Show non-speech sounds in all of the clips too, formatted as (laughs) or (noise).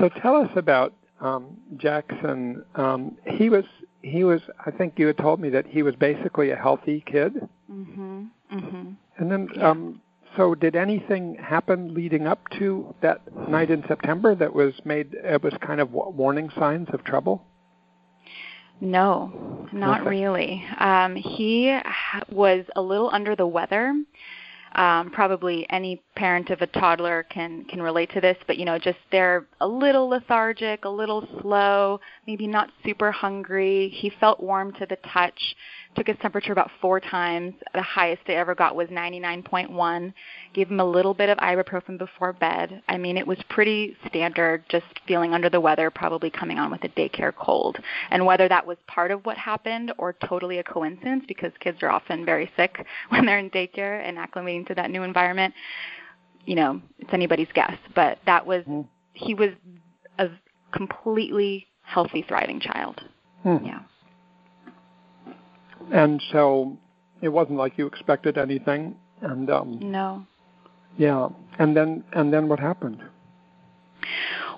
So tell us about um, Jackson. Um, he was he was. I think you had told me that he was basically a healthy kid. Mhm. Mhm. And then, um, so did anything happen leading up to that night in September that was made? It was kind of warning signs of trouble. No, not really. Um, he was a little under the weather um, probably any parent of a toddler can can relate to this, but you know, just they're a little lethargic, a little slow, maybe not super hungry. He felt warm to the touch took his temperature about four times. The highest it ever got was 99.1. Gave him a little bit of ibuprofen before bed. I mean, it was pretty standard, just feeling under the weather, probably coming on with a daycare cold. And whether that was part of what happened or totally a coincidence, because kids are often very sick (laughs) when they're in daycare and acclimating to that new environment, you know, it's anybody's guess. But that was, mm. he was a completely healthy, thriving child. Hmm. Yeah. And so it wasn't like you expected anything. And um, no. Yeah. And then and then what happened?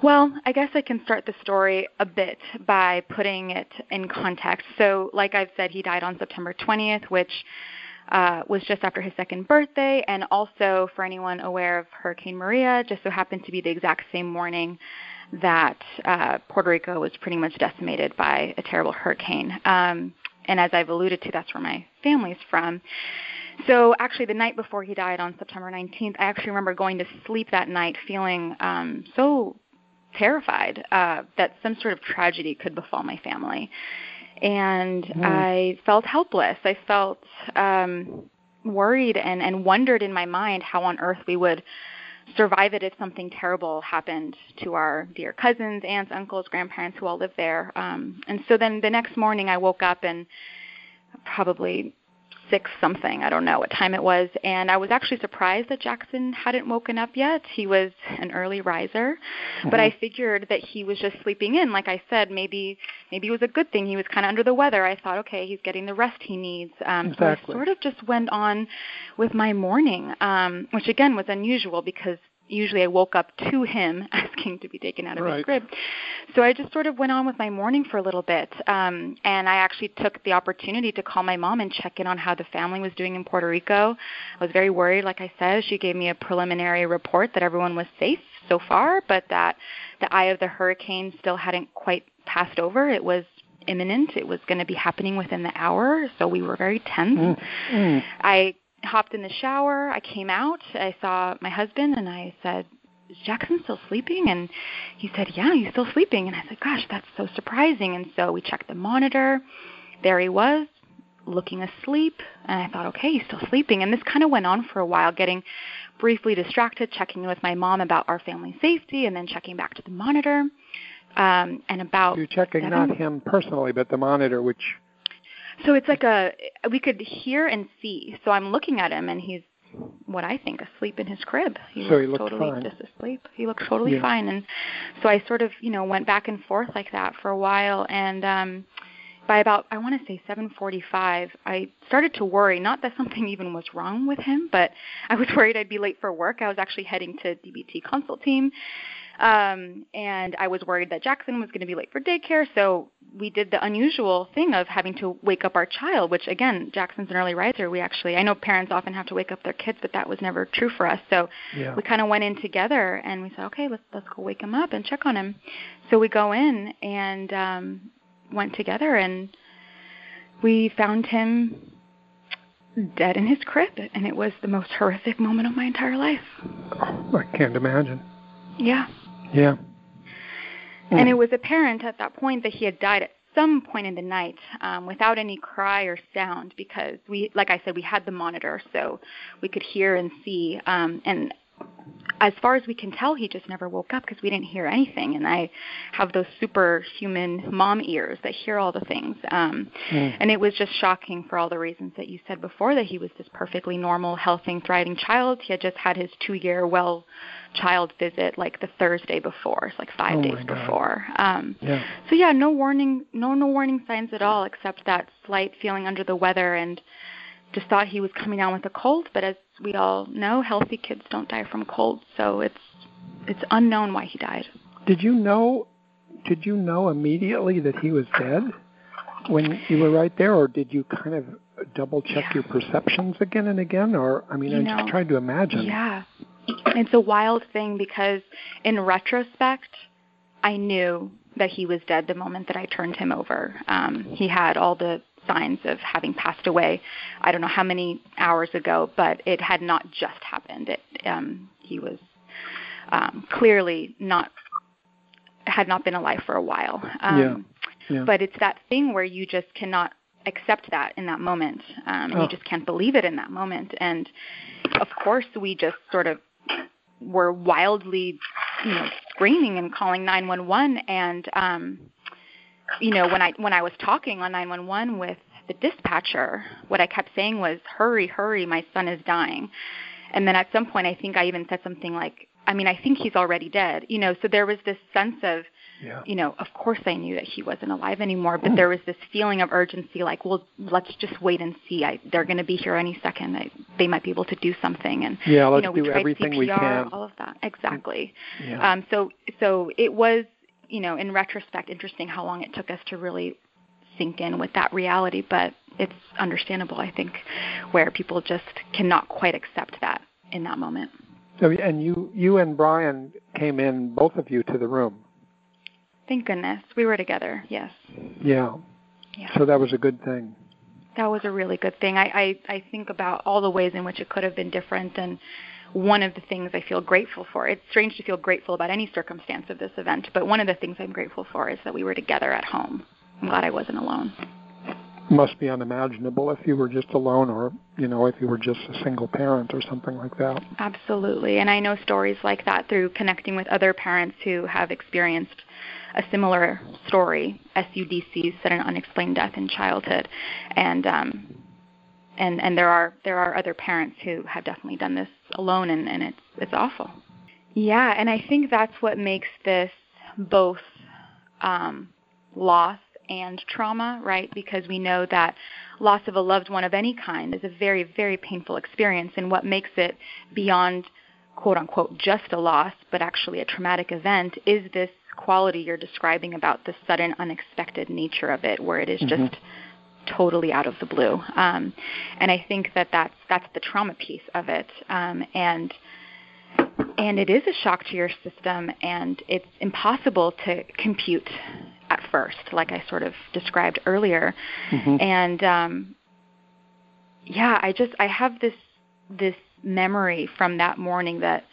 Well, I guess I can start the story a bit by putting it in context. So, like I've said, he died on September 20th, which uh, was just after his second birthday, and also for anyone aware of Hurricane Maria, just so happened to be the exact same morning that uh, Puerto Rico was pretty much decimated by a terrible hurricane. Um, and as I've alluded to, that's where my family's from. So actually, the night before he died on September 19th, I actually remember going to sleep that night feeling um, so terrified uh, that some sort of tragedy could befall my family, and mm. I felt helpless. I felt um, worried and and wondered in my mind how on earth we would survive it if something terrible happened to our dear cousins, aunts, uncles, grandparents who all live there. Um, and so then the next morning I woke up and probably six something. I don't know what time it was. And I was actually surprised that Jackson hadn't woken up yet. He was an early riser, mm-hmm. but I figured that he was just sleeping in. Like I said, maybe maybe it was a good thing. He was kind of under the weather. I thought, okay, he's getting the rest he needs. Um, exactly. So I sort of just went on with my morning, um, which again was unusual because usually I woke up to him (laughs) asking to be taken out of right. his crib. So I just sort of went on with my morning for a little bit. Um, and I actually took the opportunity to call my mom and check in on how the family was doing in Puerto Rico. I was very worried, like I said. She gave me a preliminary report that everyone was safe so far, but that the eye of the hurricane still hadn't quite passed over. It was imminent. It was going to be happening within the hour, so we were very tense. Mm. Mm. I hopped in the shower. I came out. I saw my husband and I said, Is Jackson still sleeping? And he said, Yeah, he's still sleeping. And I said, Gosh, that's so surprising. And so we checked the monitor. There he was, looking asleep. And I thought, Okay, he's still sleeping. And this kind of went on for a while, getting briefly distracted, checking in with my mom about our family safety, and then checking back to the monitor. Um, and about you're checking seven, not him personally, but the monitor, which so it's like a we could hear and see. So I'm looking at him and he's what I think asleep in his crib. He so looks he totally fine. just asleep. He looks totally yeah. fine and so I sort of, you know, went back and forth like that for a while and um by about I want to say 7:45, I started to worry not that something even was wrong with him, but I was (laughs) worried I'd be late for work. I was actually heading to DBT consult team um, and I was worried that Jackson was going to be late for daycare, so we did the unusual thing of having to wake up our child, which again, Jackson's an early riser. We actually, I know parents often have to wake up their kids, but that was never true for us. So yeah. we kind of went in together and we said, okay, let's let's go wake him up and check on him. So we go in and um, went together and we found him dead in his crib, and it was the most horrific moment of my entire life. I can't imagine. Yeah. Yeah. And it was apparent at that point that he had died at some point in the night um, without any cry or sound because we, like I said, we had the monitor so we could hear and see. Um, and as far as we can tell, he just never woke up because we didn't hear anything. And I have those superhuman mom ears that hear all the things. Um, mm. And it was just shocking for all the reasons that you said before that he was this perfectly normal, healthy, thriving child. He had just had his two year well child visit like the Thursday before, it's like five oh days before. Um, yeah. So yeah, no warning, no no warning signs at all, except that slight feeling under the weather and just thought he was coming down with a cold, but as we all know, healthy kids don't die from colds, so it's it's unknown why he died. Did you know? Did you know immediately that he was dead when you were right there, or did you kind of double check Yeah. your perceptions again and again? Or I mean, You I'm just trying to imagine. Yeah. It's a wild thing because in retrospect, I knew that he was dead the moment that I turned him over. Um, he had all the signs of having passed away. I don't know how many hours ago, but it had not just happened. It, um, he was um, clearly not had not been alive for a while. Um, Yeah. Yeah. But it's that thing where you just cannot accept that in that moment. Um, and Oh. You just can't believe it in that moment. And of course, we just sort of were wildly, you know, screaming and calling 911. And um, you know, when I when I was talking on 911 with the dispatcher, what I kept saying was, "Hurry, hurry! My son is dying." And then at some point, I think I even said something like, "I mean, I think he's already dead." You know, so there was this sense of yeah. you know, of course I knew that he wasn't alive anymore, but there was this feeling of urgency, like, well, let's just wait and see. I, they're going to be here any second. I, they might be able to do something, and Yeah, you let's know, we do tried everything CPR, we can. all of that, exactly. Yeah. Um, so, so it was, you know, in retrospect, interesting how long it took us to really sink in with that reality, but it's understandable, I think, where people just cannot quite accept that in that moment. So, and you, you and Brian came in, both of you, to the room. Thank goodness we were together. Yes. Yeah. Yeah. So that was a good thing. That was a really good thing. I, I, I think about all the ways in which it could have been different, and one of the things I feel grateful for. It's strange to feel grateful about any circumstance of this event, but one of the things I'm grateful for is that we were together at home. I'm glad I wasn't alone. Must be unimaginable if you were just alone, or you know, if you were just a single parent or something like that. Absolutely. And I know stories like that through connecting with other parents who have experienced a similar story, SUDC, sudden unexplained death in childhood. And um and and there are there are other parents who have definitely done this alone and, and it's it's awful. Yeah, and I think that's what makes this both um loss and trauma, right? Because we know that loss of a loved one of any kind is a very, very painful experience. And what makes it beyond, quote unquote, just a loss, but actually a traumatic event is this quality you're describing about the sudden, unexpected nature of it, where it is Mhm. just totally out of the blue. Um, and I think that that's, that's the trauma piece of it. Um, and and it is a shock to your system and it's impossible to compute at first like i sort of described earlier. Mhm. and um yeah i just i have this this memory from that morning that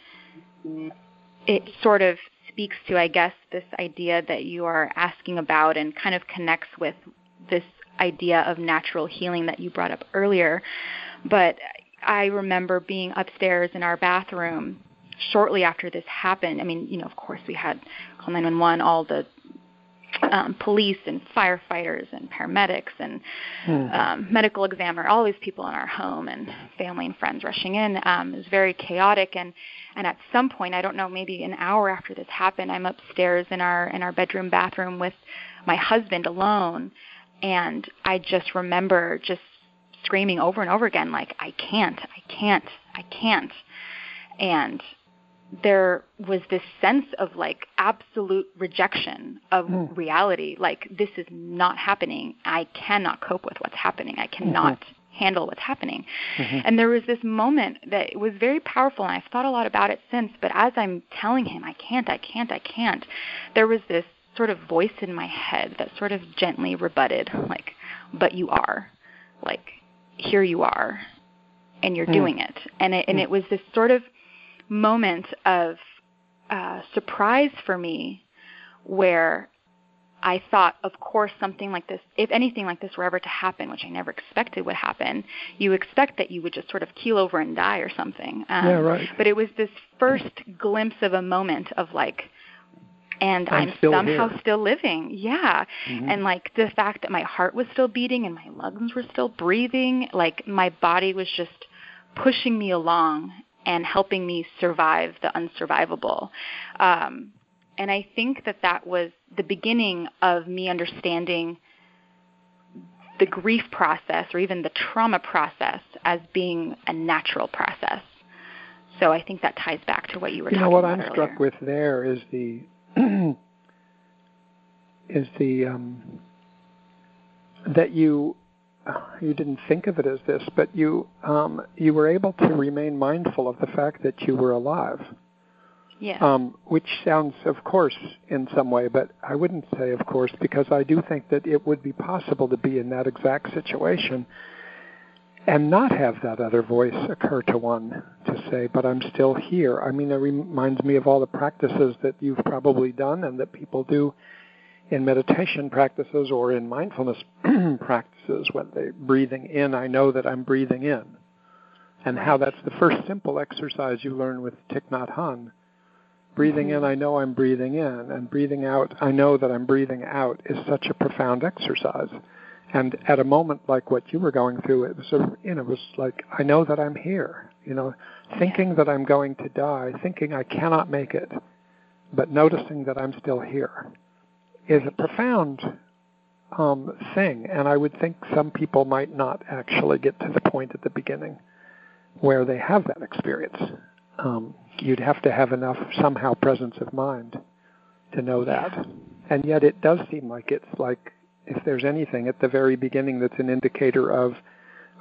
it sort of speaks to i guess this idea that you are asking about and kind of connects with this idea of natural healing that you brought up earlier. But i remember being upstairs in our bathroom shortly after this happened. I mean you know of course we had call 911 all the um, police and firefighters and paramedics and Hmm. um, medical examiner, all these people in our home and family and friends rushing in. Um, it was very chaotic, and and at some point, I don't know, maybe an hour after this happened, I'm upstairs in our in our bedroom bathroom with my husband alone, and I just remember just screaming over and over again, like I can't, I can't, I can't, and there was this sense of like absolute rejection of Mm. reality like this is not happening i cannot cope with what's happening i cannot handle what's happening Mhm. and there was this moment that was very powerful and i've thought a lot about it since but as i'm telling him i can't i can't i can't there was this sort of voice in my head that sort of gently rebutted like but you are like here you are and you're Mm. doing it and it and Mm. it was this sort of moment of uh, surprise for me where I thought, of course, something like this, if anything like this were ever to happen, which I never expected would happen, you expect that you would just sort of keel over and die or something. Um, Yeah, right. But it was this first glimpse of a moment of like, and I'm I'm, still somehow here. still living. Yeah. Mhm. And like the fact that my heart was still beating and my lungs were still breathing, like my body was just pushing me along and helping me survive the unsurvivable. Um, and I think that that was the beginning of me understanding the grief process or even the trauma process as being a natural process. So I think that ties back to what you were you talking know what I'm earlier. struck with there is the (clears throat) is the um, that you (sighs) you didn't think of it as this, but you um, you were able to remain mindful of the fact that you were alive. Yeah. Um, which sounds, of course, in some way, but I wouldn't say, of course, because I do think that it would be possible to be in that exact situation and not have that other voice occur to one to say, but I'm still here. I mean, it reminds me of all the practices that you've probably done and that people do in meditation practices or in mindfulness (clears throat) practices when they breathing in, I know that I'm breathing in. And how that's the first simple exercise you learn with Thich Nhat Hanh Breathing in, I know I'm breathing in, and breathing out, I know that I'm breathing out is such a profound exercise. And at a moment like what you were going through, it was a, you know, it was like I know that I'm here. You know, thinking that I'm going to die, thinking I cannot make it, but noticing that I'm still here, is a profound um, thing. And I would think some people might not actually get to the point at the beginning where they have that experience. Um, you'd have to have enough somehow presence of mind to know that. And yet it does seem like it's like if there's anything at the very beginning that's an indicator of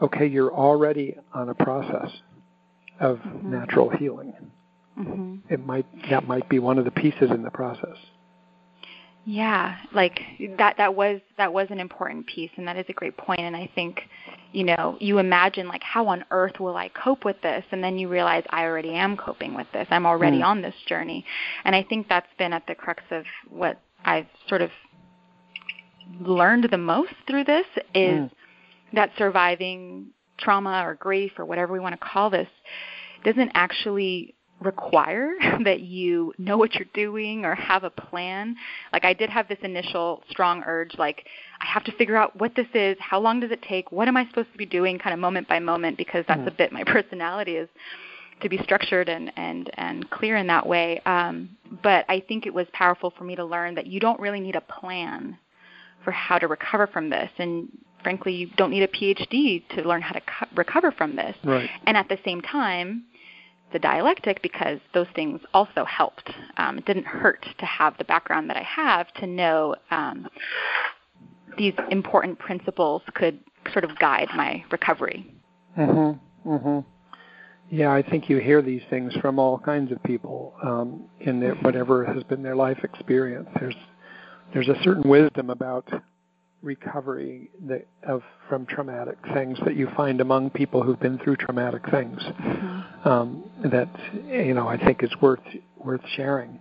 okay, you're already on a process of mm-hmm. natural healing. Mm-hmm. It might that might be one of the pieces in the process. Yeah, like that that was that was an important piece and that is a great point and I think you know, you imagine like how on earth will I cope with this and then you realize I already am coping with this. I'm already mm. on this journey. And I think that's been at the crux of what I've sort of learned the most through this is mm. that surviving trauma or grief or whatever we want to call this doesn't actually require (laughs) that you know what you're doing or have a plan. Like I did have this initial strong urge like I have to figure out what this is, how long does it take, what am I supposed to be doing kind of moment by moment because that's mm. a bit my (laughs) personality is to be structured and and and clear in that way. Um, but I think it was powerful for me to learn that you don't really need a plan for how to recover from this and frankly you don't need a PhD to learn how to co- recover from this. Right. And at the same time, the dialectic because those things also helped. Um, it didn't hurt to have the background that I have to know um, these important principles could sort of guide my recovery. Mhm. Mhm. Yeah, I think you hear these things from all kinds of people um, in their, whatever has been their life experience. There's there's a certain wisdom about recovery that, of from traumatic things that you find among people who've been through traumatic things mm-hmm. um, that you know I think is worth worth sharing.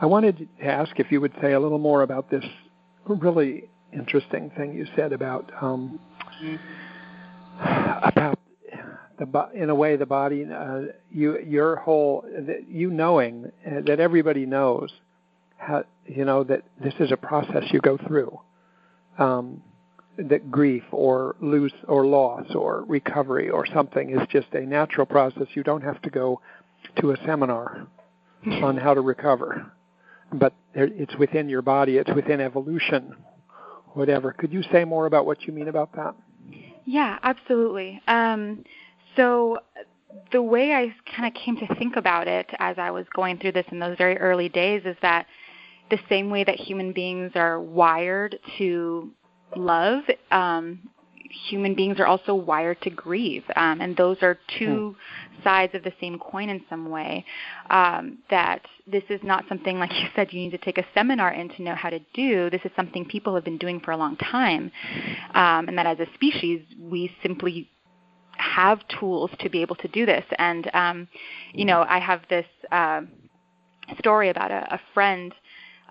I wanted to ask if you would say a little more about this really interesting thing you said about um, about the in a way the body uh, you your whole you knowing uh, that everybody knows how you know that this is a process you go through um, that grief or lose or loss or recovery or something is just a natural process. You don't have to go to a seminar (laughs) on how to recover, but it's within your body. It's within evolution, whatever. Could you say more about what you mean about that? Yeah, absolutely. Um, so the way I kind of came to think about it as I was going through this in those very early days is that the same way that human beings are wired to love, um, human beings are also wired to grieve. Um, and those are two mm. sides of the same coin in some way. Um, that this is not something, like you said, you need to take a seminar in to know how to do. This is something people have been doing for a long time. Um, and that as a species, we simply have tools to be able to do this. And, um, you know, I have this uh, story about a, a friend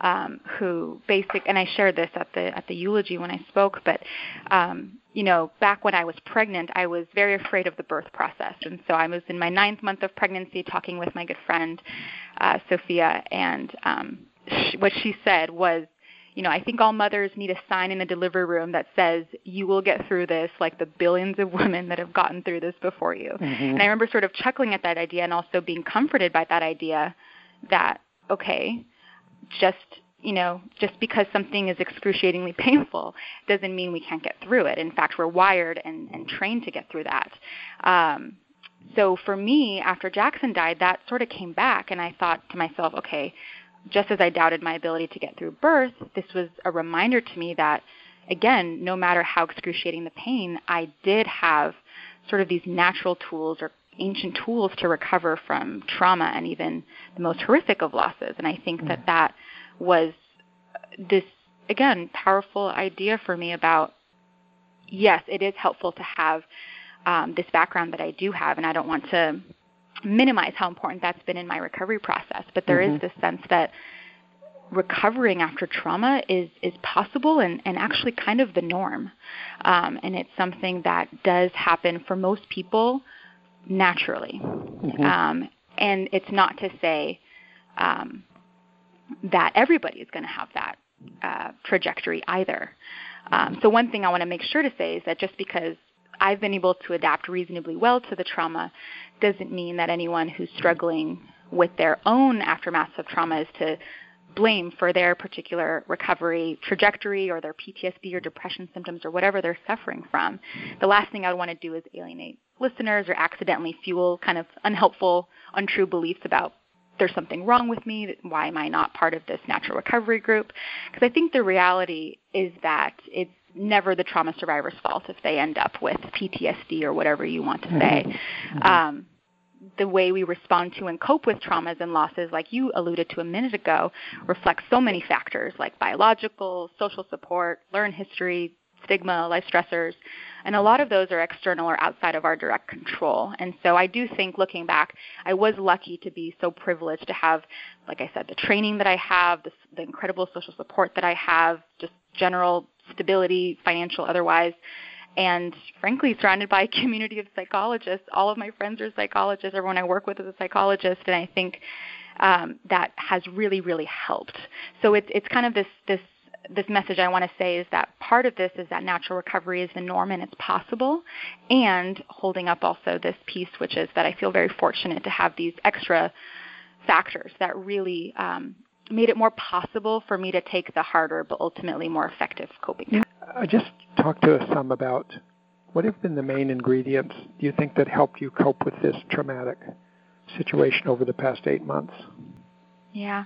um, who basic and I shared this at the at the eulogy when I spoke, but um, you know, back when I was pregnant, I was very afraid of the birth process, and so I was in my ninth month of pregnancy, talking with my good friend uh, Sophia, and um, she, what she said was, you know, I think all mothers need a sign in the delivery room that says you will get through this, like the billions of women that have gotten through this before you. Mm-hmm. And I remember sort of chuckling at that idea and also being comforted by that idea that okay, just you know, just because something is excruciatingly painful doesn't mean we can't get through it. In fact, we're wired and, and trained to get through that. Um, so for me, after Jackson died, that sort of came back, and I thought to myself, okay, just as I doubted my ability to get through birth, this was a reminder to me that, again, no matter how excruciating the pain, I did have sort of these natural tools or ancient tools to recover from trauma and even the most horrific of losses. And I think mm. that that was this, again, powerful idea for me about yes, it is helpful to have um, this background that I do have, and I don't want to minimize how important that's been in my recovery process. But there mm-hmm. is this sense that recovering after trauma is is possible and, and actually kind of the norm. Um, and it's something that does happen for most people naturally. Mm-hmm. Um, and it's not to say um, that everybody is going to have that uh, trajectory either. Um, so one thing I want to make sure to say is that just because I've been able to adapt reasonably well to the trauma doesn't mean that anyone who's struggling with their own aftermaths of trauma is to blame for their particular recovery trajectory or their PTSD or depression symptoms or whatever they're suffering from. The last thing I would want to do is alienate listeners or accidentally fuel kind of unhelpful, untrue beliefs about there's something wrong with me. Why am I not part of this natural recovery group? Because I think the reality is that it's never the trauma survivor's fault if they end up with PTSD or whatever you want to say. Mm-hmm. mm-hmm. Um, the way we respond to and cope with traumas and losses, like you alluded to a minute ago, reflects so many factors like biological, social support, learned history, stigma, life stressors, and a lot of those are external or outside of our direct control. And so I do think looking back, I was lucky to be so privileged to have, like I said, the training that I have, the, the incredible social support that I have, just general stability, financial, otherwise, and frankly, surrounded by a community of psychologists. All of my friends are psychologists. Everyone I work with is a psychologist, and I think um, that has really, really helped. So it's it's kind of this this this message I want to say is that part of this is that natural recovery is the norm and it's possible, and holding up also this piece, which is that I feel very fortunate to have these extra factors that really um, made it more possible for me to take the harder but ultimately more effective coping. I just talked to us some about what have been the main ingredients you think that helped you cope with this traumatic situation over the past eight months? Yeah,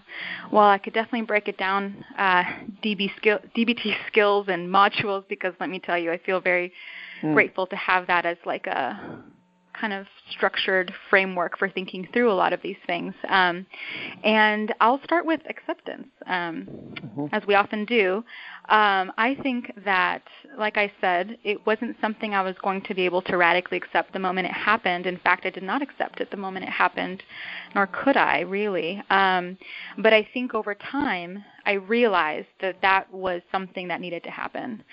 well, I could definitely break it down uh, DB skill, DBT skills and modules because let me tell you, I feel very mm. grateful to have that as like a kind of structured framework for thinking through a lot of these things. Um, and I'll start with acceptance, um, mm-hmm. as we often do. Um, I think that, like I said, it wasn't something I was going to be able to radically accept the moment it happened. In fact, I did not accept it the moment it happened, nor could I really. Um, but I think over time, I realized that that was something that needed to happen.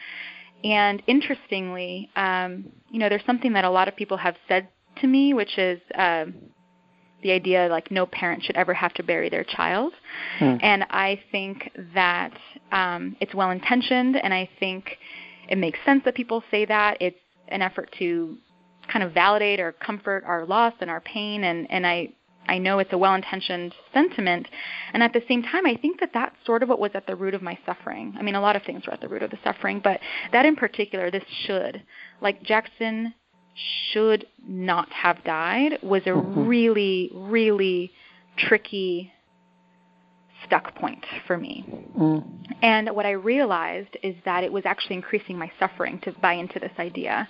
And interestingly, um, you know, there's something that a lot of people have said to me, which is uh, the idea like no parent should ever have to bury their child. Hmm. And I think that um, it's well intentioned, and I think it makes sense that people say that. It's an effort to kind of validate or comfort our loss and our pain, and, and I I know it's a well-intentioned sentiment, and at the same time, I think that that's sort of what was at the root of my suffering. I mean, a lot of things were at the root of the suffering, but that in particular, this should, like Jackson should not have died was a mm-hmm. really, really tricky stuck point for me. Mm. And what I realized is that it was actually increasing my suffering to buy into this idea.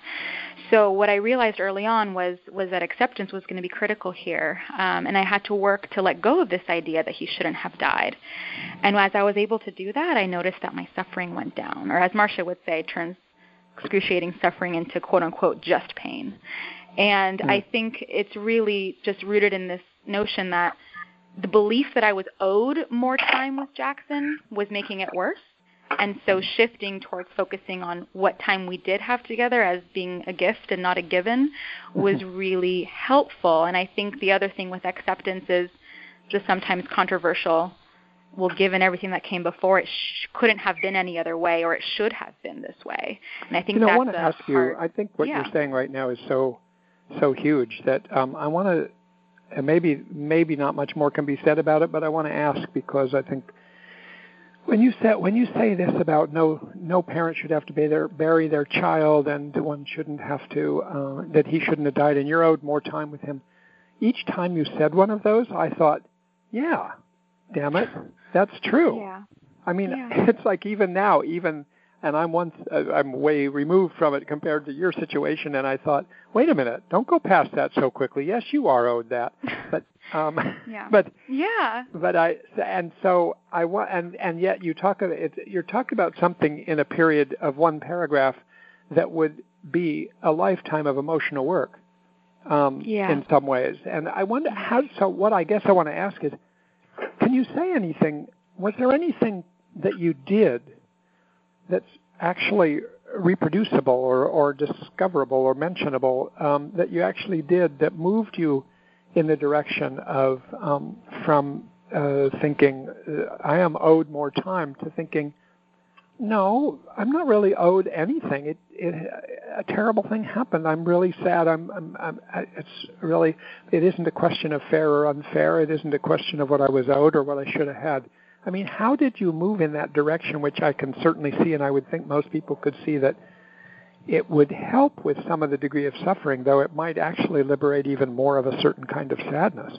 So what I realized early on was was that acceptance was going to be critical here, um, and I had to work to let go of this idea that he shouldn't have died. And as I was able to do that, I noticed that my suffering went down, or as Marsha would say, turns excruciating suffering into quote unquote just pain. And mm. I think it's really just rooted in this notion that the belief that I was owed more time with Jackson was making it worse. And so shifting towards focusing on what time we did have together as being a gift and not a given was mm-hmm. really helpful. And I think the other thing with acceptance is just sometimes controversial well, given everything that came before, it sh- couldn't have been any other way, or it should have been this way. And I think you know, that's I want to ask hard, you. I think what yeah. you're saying right now is so so huge that um, I want to. And maybe maybe not much more can be said about it, but I want to ask because I think when you say when you say this about no no parent should have to bury their, bury their child and one shouldn't have to uh, that he shouldn't have died and you're owed more time with him. Each time you said one of those, I thought, yeah, damn it, That's true. Yeah. I mean, Yeah. (laughs) it's like even now, even and I'm once uh, I'm way removed from it compared to your situation, and I thought, wait a minute, don't go past that so quickly. Yes, you are owed that, (laughs) but um, Yeah. (laughs) but Yeah. but I and so I want and and yet you talk about it. You're talking about something in a period of one paragraph that would be a lifetime of emotional work. Um, Yeah. In some ways, and I wonder how. So what I guess I want to ask is, can you say anything? Was there anything that you did that's actually reproducible or, or discoverable or mentionable um, that you actually did that moved you in the direction of um, from uh, thinking uh, I am owed more time to thinking no I'm not really owed anything it, it a terrible thing happened I'm really sad I'm, I'm, I'm it's really it isn't a question of fair or unfair it isn't a question of what I was owed or what I should have had I mean, how did you move in that direction, which I can certainly see, and I would think most people could see that it would help with some of the degree of suffering, though it might actually liberate even more of a certain kind of sadness.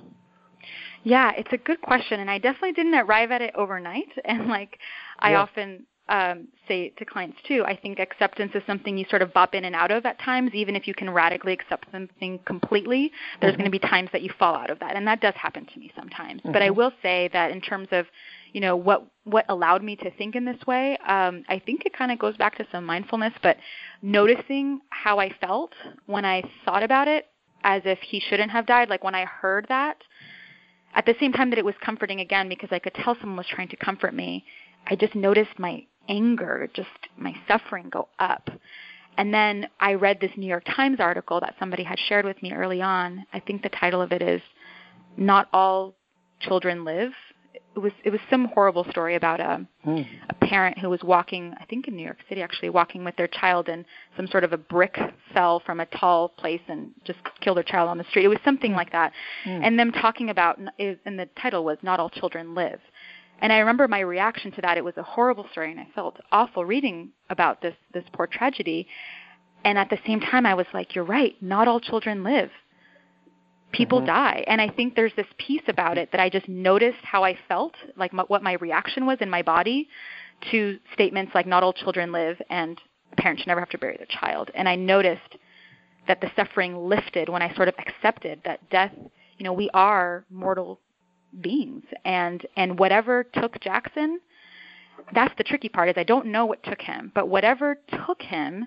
Yeah, it's a good question, and I definitely didn't arrive at it overnight. (laughs) And like I Yeah. often um, say to clients too, I think acceptance is something you sort of bop in and out of at times. Even if you can radically accept something completely, there's Mhm. going to be times that you fall out of that, and that does happen to me sometimes. But I Mhm. will say that in terms of you know what what allowed me to think in this way um, i think it kind of goes back to some mindfulness but noticing how i felt when i thought about it as if he shouldn't have died like when i heard that at the same time that it was comforting again because I could tell someone was trying to comfort me, I just noticed my anger, just my suffering go up. And then I read this New York Times article that somebody had shared with me early on. I think the title of it is Not All Children Live. It was it was some horrible story about a Mm. a parent who was walking, I think in New York City actually, walking with their child and some sort of a brick fell from a tall place and just killed their child on the street. It was something like that. Mm. And them talking about, and the title was Not All Children Live. And I remember my reaction to that. It was a horrible story and I felt awful reading about this, this poor tragedy. And at the same time, I was like, you're right, not all children live people Mhm. die and i think there's this piece about it that i just noticed how i felt like m- what my reaction was in my body to statements like not all children live and parents should never have to bury their child and i noticed that the suffering lifted when i sort of accepted that death you know we are mortal beings and and whatever took jackson that's the tricky part is i don't know what took him. But whatever took him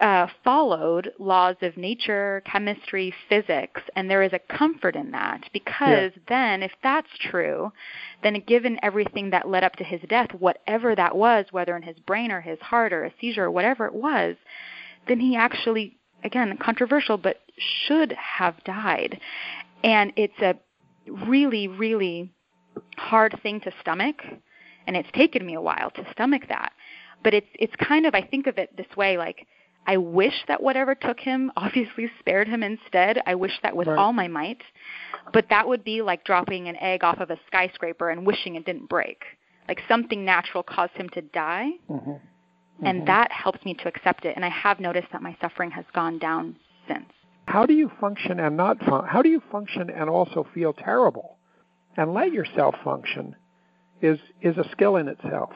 uh, followed laws of nature, chemistry, physics, and there is a comfort in that. Because then, if that's true, then given everything that led up to his death, whatever that was, whether in his brain or his heart or a seizure or whatever it was, then he actually, again, controversial, but should have died. And it's a really, really hard thing to stomach, and it's taken me a while to stomach that. But it's it's kind of I think of it this way like I wish that whatever took him (laughs) obviously spared him instead. I wish that with Right. all my might. But that would be like dropping an egg off of a skyscraper and wishing it didn't break. Like something natural caused him to die, Mhm. and Mhm. that helps me to accept it. And I have noticed that my suffering has gone down since. How do you function and not fun- how do you function and also feel terrible and let yourself function is is a skill in itself.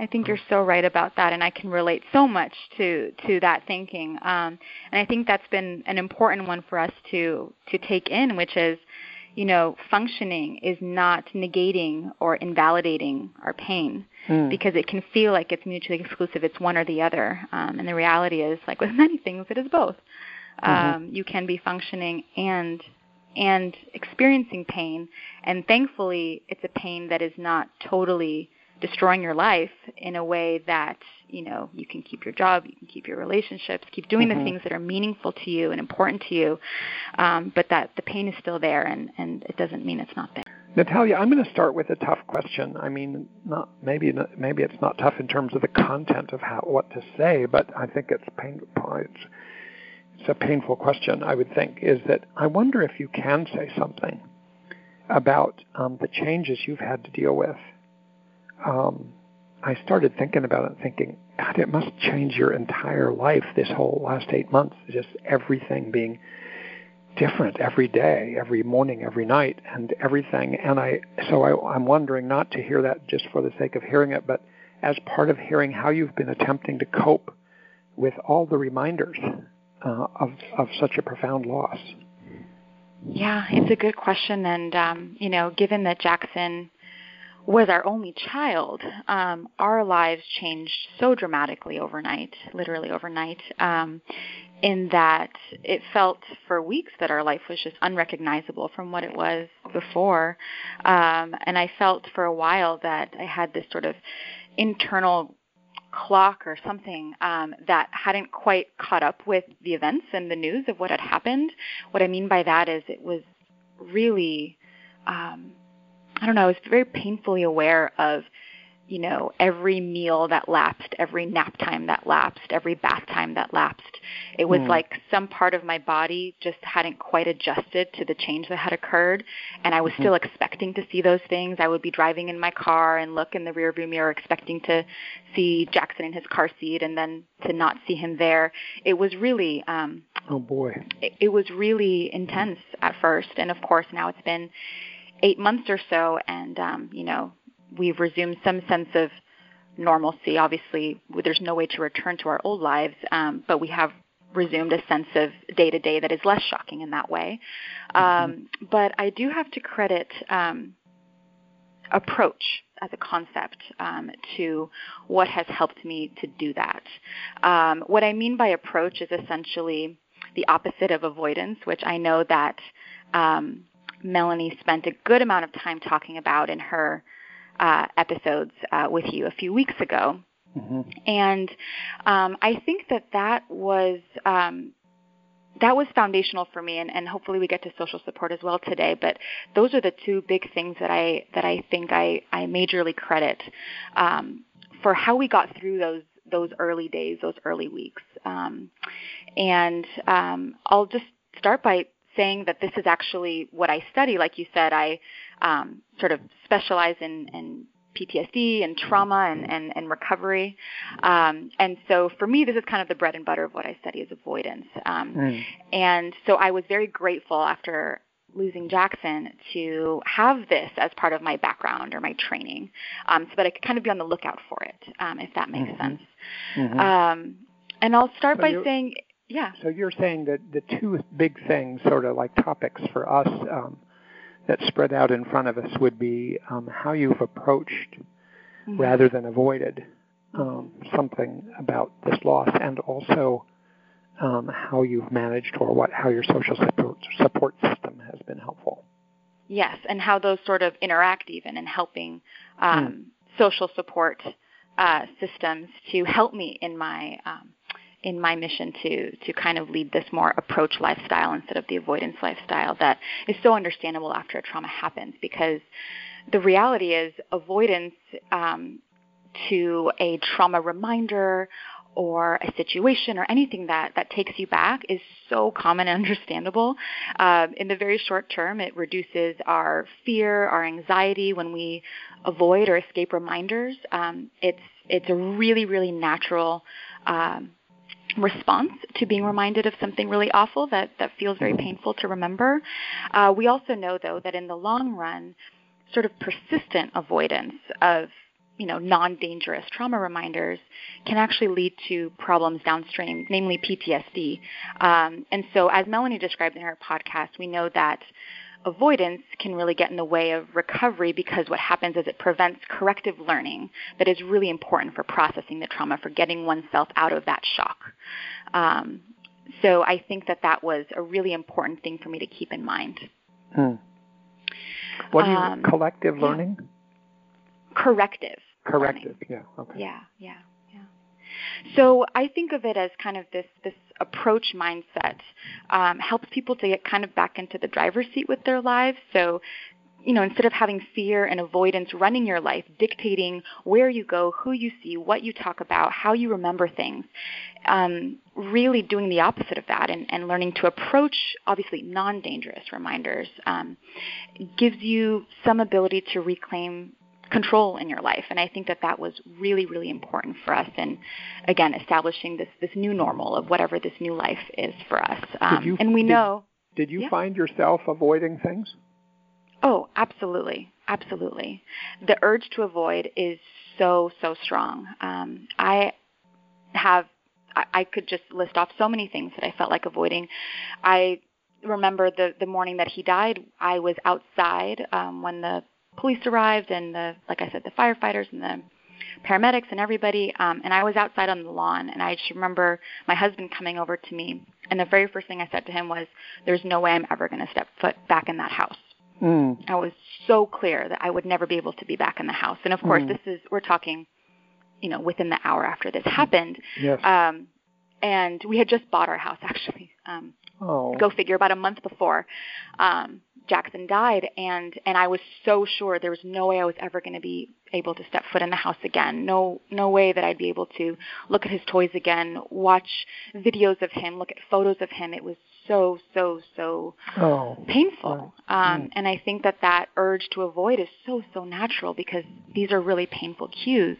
I think you're so right about that, and I can relate so much to to that thinking. Um, and I think that's been an important one for us to to take in, which is, you know, functioning is not negating or invalidating our pain Mm. because it can feel like it's mutually exclusive. It's one or the other, um, and the reality is, like with (laughs) many things, it is both. Mhm. Um, you can be functioning and and experiencing pain, and thankfully, it's a pain that is not totally destroying your life in a way that you know you can keep your job, you can keep your relationships, keep doing Mhm. the things that are meaningful to you and important to you, um, but that the pain is still there, and and it doesn't mean it's not there. Natalia, I'm going to start with a tough question. I mean, not maybe maybe it's not tough in terms of the content of how what to say, but I think it's painful. It's, it's a painful question. I would think is that I wonder if you can say something about um, the changes you've had to deal with. Um, I started thinking about it, thinking, God, it must change your entire life. This whole last eight months, just everything being different every day, every morning, every night, and everything. And I, so I, I'm wondering not to hear that just for the sake of hearing it, but as part of hearing how you've been attempting to cope with all the reminders uh, of of such a profound loss. Yeah, it's a good question, and um, you know, given that Jackson was our only child, um, our lives changed so dramatically overnight, literally overnight, um, in that it felt for weeks that our life was just unrecognizable from what it was before. Um, and I felt for a while that I had this sort of internal clock or something um, that hadn't quite caught up with the events and the news of what had happened. What I mean by that is it was really um, I don't know, I was very painfully aware of, you know, every meal that lapsed, every nap time that lapsed, every bath time that lapsed. It was mm. like some part of my body just hadn't quite adjusted to the change that had occurred, and I was mm-hmm. still expecting to see those things. I would be driving in my car and look in the rearview mirror, expecting to see Jackson in his car seat, and then to not see him there. It was really, um, oh boy, it, it was really intense at first, and of course now it's been eight months or so, and um, you know we've resumed some sense of normalcy. Obviously, there's no way to return to our old lives, um, but we have resumed a sense of day to day that is less shocking in that way. Mm-hmm. Um, but I do have to credit um, approach as a concept um, to what has helped me to do that. Um, what I mean by approach is essentially the opposite of avoidance, which I know that um, Melanie spent a good amount of time talking about in her uh, episodes uh, with you a few weeks ago. Mm-hmm. And um, I think that that was um, that was foundational for me, and, and hopefully we get to social support as well today. But those are the two big things that I that I think I, I majorly credit um, for how we got through those those early days, those early weeks. Um, and um, I'll just start by saying that this is actually what I study. Like you said, I um, sort of specialize in, in PTSD and trauma and, and, and recovery. Um, and so for me, this is kind of the bread and butter of what I study is avoidance. Um, mm. And so I was very grateful after losing Jackson to have this as part of my background or my training um, so that I could kind of be on the lookout for it, um, if that makes mm-hmm. sense. Mm-hmm. Um, and I'll start by saying yeah. So you're saying that the two big things, sort of like topics for us, um, that spread out in front of us would be um, how you've approached mm-hmm. rather than avoided um, something about this loss, and also um, how you've managed or what how your social support, support system has been helpful. Yes, and how those sort of interact even in helping um, mm. social support uh, systems to help me in my um, in my mission to to kind of lead this more approach lifestyle instead of the avoidance lifestyle that is so understandable after a trauma happens because the reality is avoidance um, to a trauma reminder or a situation or anything that, that takes you back is so common and (laughs) understandable. Uh, in the very short term, it reduces our fear, our anxiety when we avoid or escape reminders. Um, it's it's a really really natural um, response to being reminded of something really awful that, that feels very painful to remember. Uh, we also know, though, that in the long run, sort of persistent avoidance of you know non-dangerous trauma reminders can actually lead to problems downstream, namely PTSD. Um, and so, as Melanie described in her podcast, we know that avoidance can really get in the way of recovery because what happens is it prevents corrective learning that is really important for processing the trauma, for getting oneself out of that shock. Um, so I think that that was a really important thing for me to keep in mind. Hmm. What do you um, collective learning? Corrective. Corrective. Learning. Yeah. Okay. Yeah. Yeah. Yeah. So I think of it as kind of this this approach mindset um, helps people to get kind of back into the driver's seat with their lives. So you know, instead of having fear and avoidance running your life, dictating where you go, who you see, what you talk about, how you remember things, um, really doing the opposite of that and, and learning to approach, obviously, non dangerous reminders um, gives you some ability to reclaim control in your life. And I think that that was really, really important for us in, again, establishing this, this new normal of whatever this new life is for us. Um, you, and we did, know. Did you yeah. find yourself avoiding things? Oh, absolutely, absolutely. The urge to avoid is so so strong. Um, I have I, I could just list off so many things that I felt like avoiding. I remember the the morning that he died. I was outside um, when the police arrived and the like I said the firefighters and the paramedics and everybody um, and I was outside on the lawn and I just remember my husband coming over to me and the very first thing I said to him was there's no way I'm ever going to step foot back in that house. Mm. I was so clear that I would never be able to be back in the house. And of course, Mm. this is we're talking, you know, within the hour after this happened. Yes. Um, and we had just bought our house (laughs) actually. Um, oh. go figure, about a month before um, Jackson died, and and I was so sure there was no way I was ever going to be able to step foot in the house again. No no way that I'd be able to look at his toys again, watch videos of him, look at photos of him. It was so so so Oh. painful. Um, Mm. And I think that that urge to avoid is so, so natural because these are really painful cues.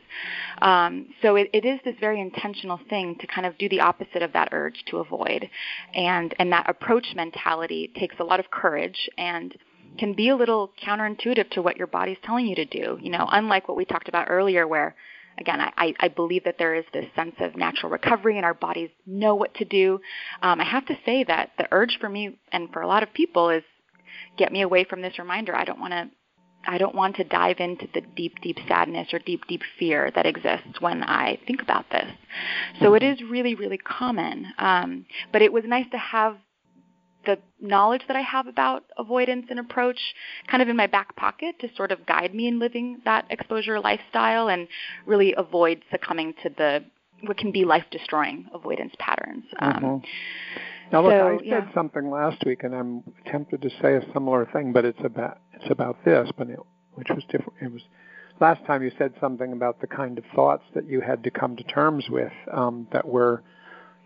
Um, so it, it is this very intentional thing to kind of do the opposite of that urge to avoid. And, and that approach mentality takes a lot of courage and can be a little counterintuitive to what your body's telling you to do. You know, unlike what we talked about earlier where again, I, I believe that there is this sense of natural recovery and our bodies know what to do. Um, I have to say that the urge for me and for a lot of people is get me away from this reminder. I don't want to. I don't want to dive into the deep, deep sadness or deep, deep fear that exists when I think about this. So it is really, really common. Um, but it was nice to have the knowledge that I have about avoidance and approach kind of in my back pocket to sort of guide me in living that exposure lifestyle and really avoid succumbing to the what can be life destroying avoidance patterns. Um, Mhm. Now look, so, I said yeah. something last week, and I'm tempted to say a similar thing, but it's about it's about this, but it, which was different. It was last time you said something about the kind of thoughts that you had to come to terms with um, that were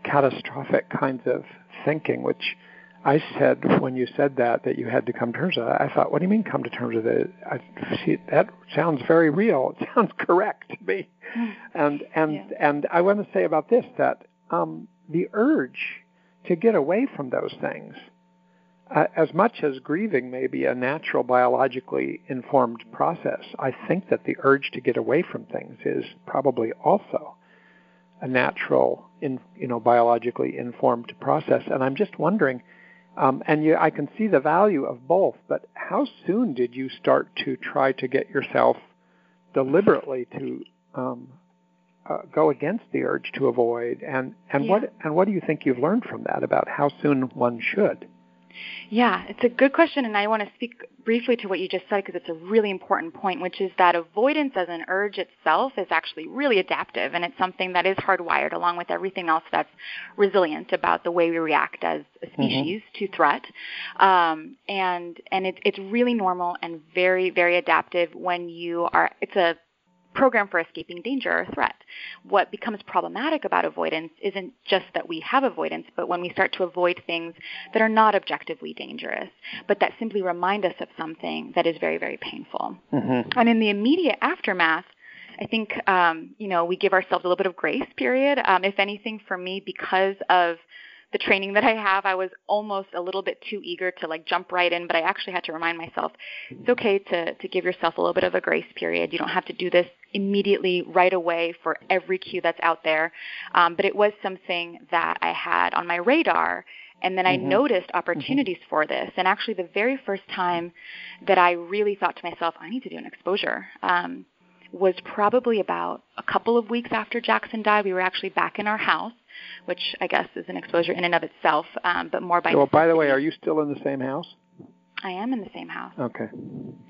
catastrophic kinds of thinking, which I said when you said that that you had to come to terms with. it, I thought, what do you mean come to terms with it? I see that sounds very real. It sounds (laughs) correct to me. And and Yeah. and I want to say about this that um, the urge to get away from those things, uh, as much as grieving may be a natural biologically informed process, I think that the urge to get away from things is probably also a natural, in, you know, biologically informed process. And I'm just wondering, um, and you, I can see the value of both, but how soon did you start to try to get yourself deliberately to um, uh, go against the urge to avoid? And and Yeah. what and what do you think you've learned from that about how soon one should? Yeah, it's a good question, and I want to speak briefly to what you just said because it's a really important point, which is that avoidance as an urge itself is actually really adaptive, and it's something that is hardwired along with everything else that's resilient about the way we react as a species to threat. Um, and and it's it's really normal and very very adaptive when you are. It's a program for escaping danger or threat. What becomes problematic about avoidance isn't just that we have avoidance, but when we start to avoid things that are not objectively dangerous, but that simply remind us of something that is very, very painful. Mm-hmm. And in the immediate aftermath, I think um, you know we give ourselves a little bit of grace period. Um, if anything, for me, because of the training that I have, I was almost a little bit too eager to like jump right in, but I actually had to remind myself it's okay to to give yourself a little bit of a grace period. You don't have to do this immediately right away for every cue that's out there. Um, but it was something that I had on my radar. And then I Mhm. noticed opportunities for this. And actually, the very first time that I really thought to myself, I need to do an exposure, um, was probably about a couple of weeks after Jackson died. We were actually back in our house, which I guess is an exposure in and of itself, um, but more by. Well, by the way, are you still in the same house? I am in the same house. Okay.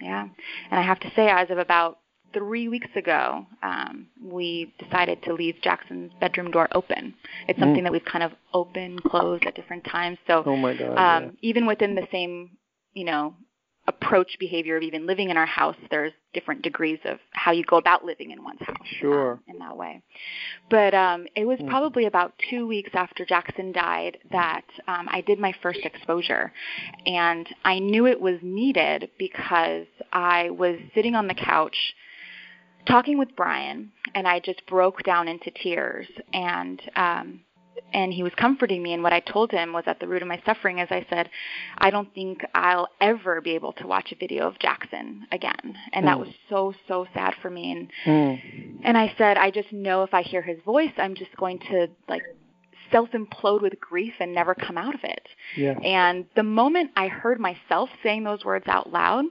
Yeah, and I have to say, as of about three weeks ago, um, we decided to leave Jackson's bedroom door open. It's something Mm. that we've kind of opened, closed at different times. So Oh my God. um, even within the same, you know, approach behavior of even living in our house, there's different degrees of how you go about living in one's house. Sure. um, in that way. But um, it was Mm. probably about two weeks after Jackson died that um, I did my first exposure. And I knew it was needed because I was sitting on the couch talking with Brian, and I just broke down into tears. And um, and he was comforting me and what I told him was at the root of my suffering as I said I don't think I'll ever be able to watch a video of Jackson again and mm. that was so so sad for me and mm. and I said I just know if I hear his voice I'm just going to like self implode with grief and never come out of it. Yeah. And the moment I heard myself saying those words out loud,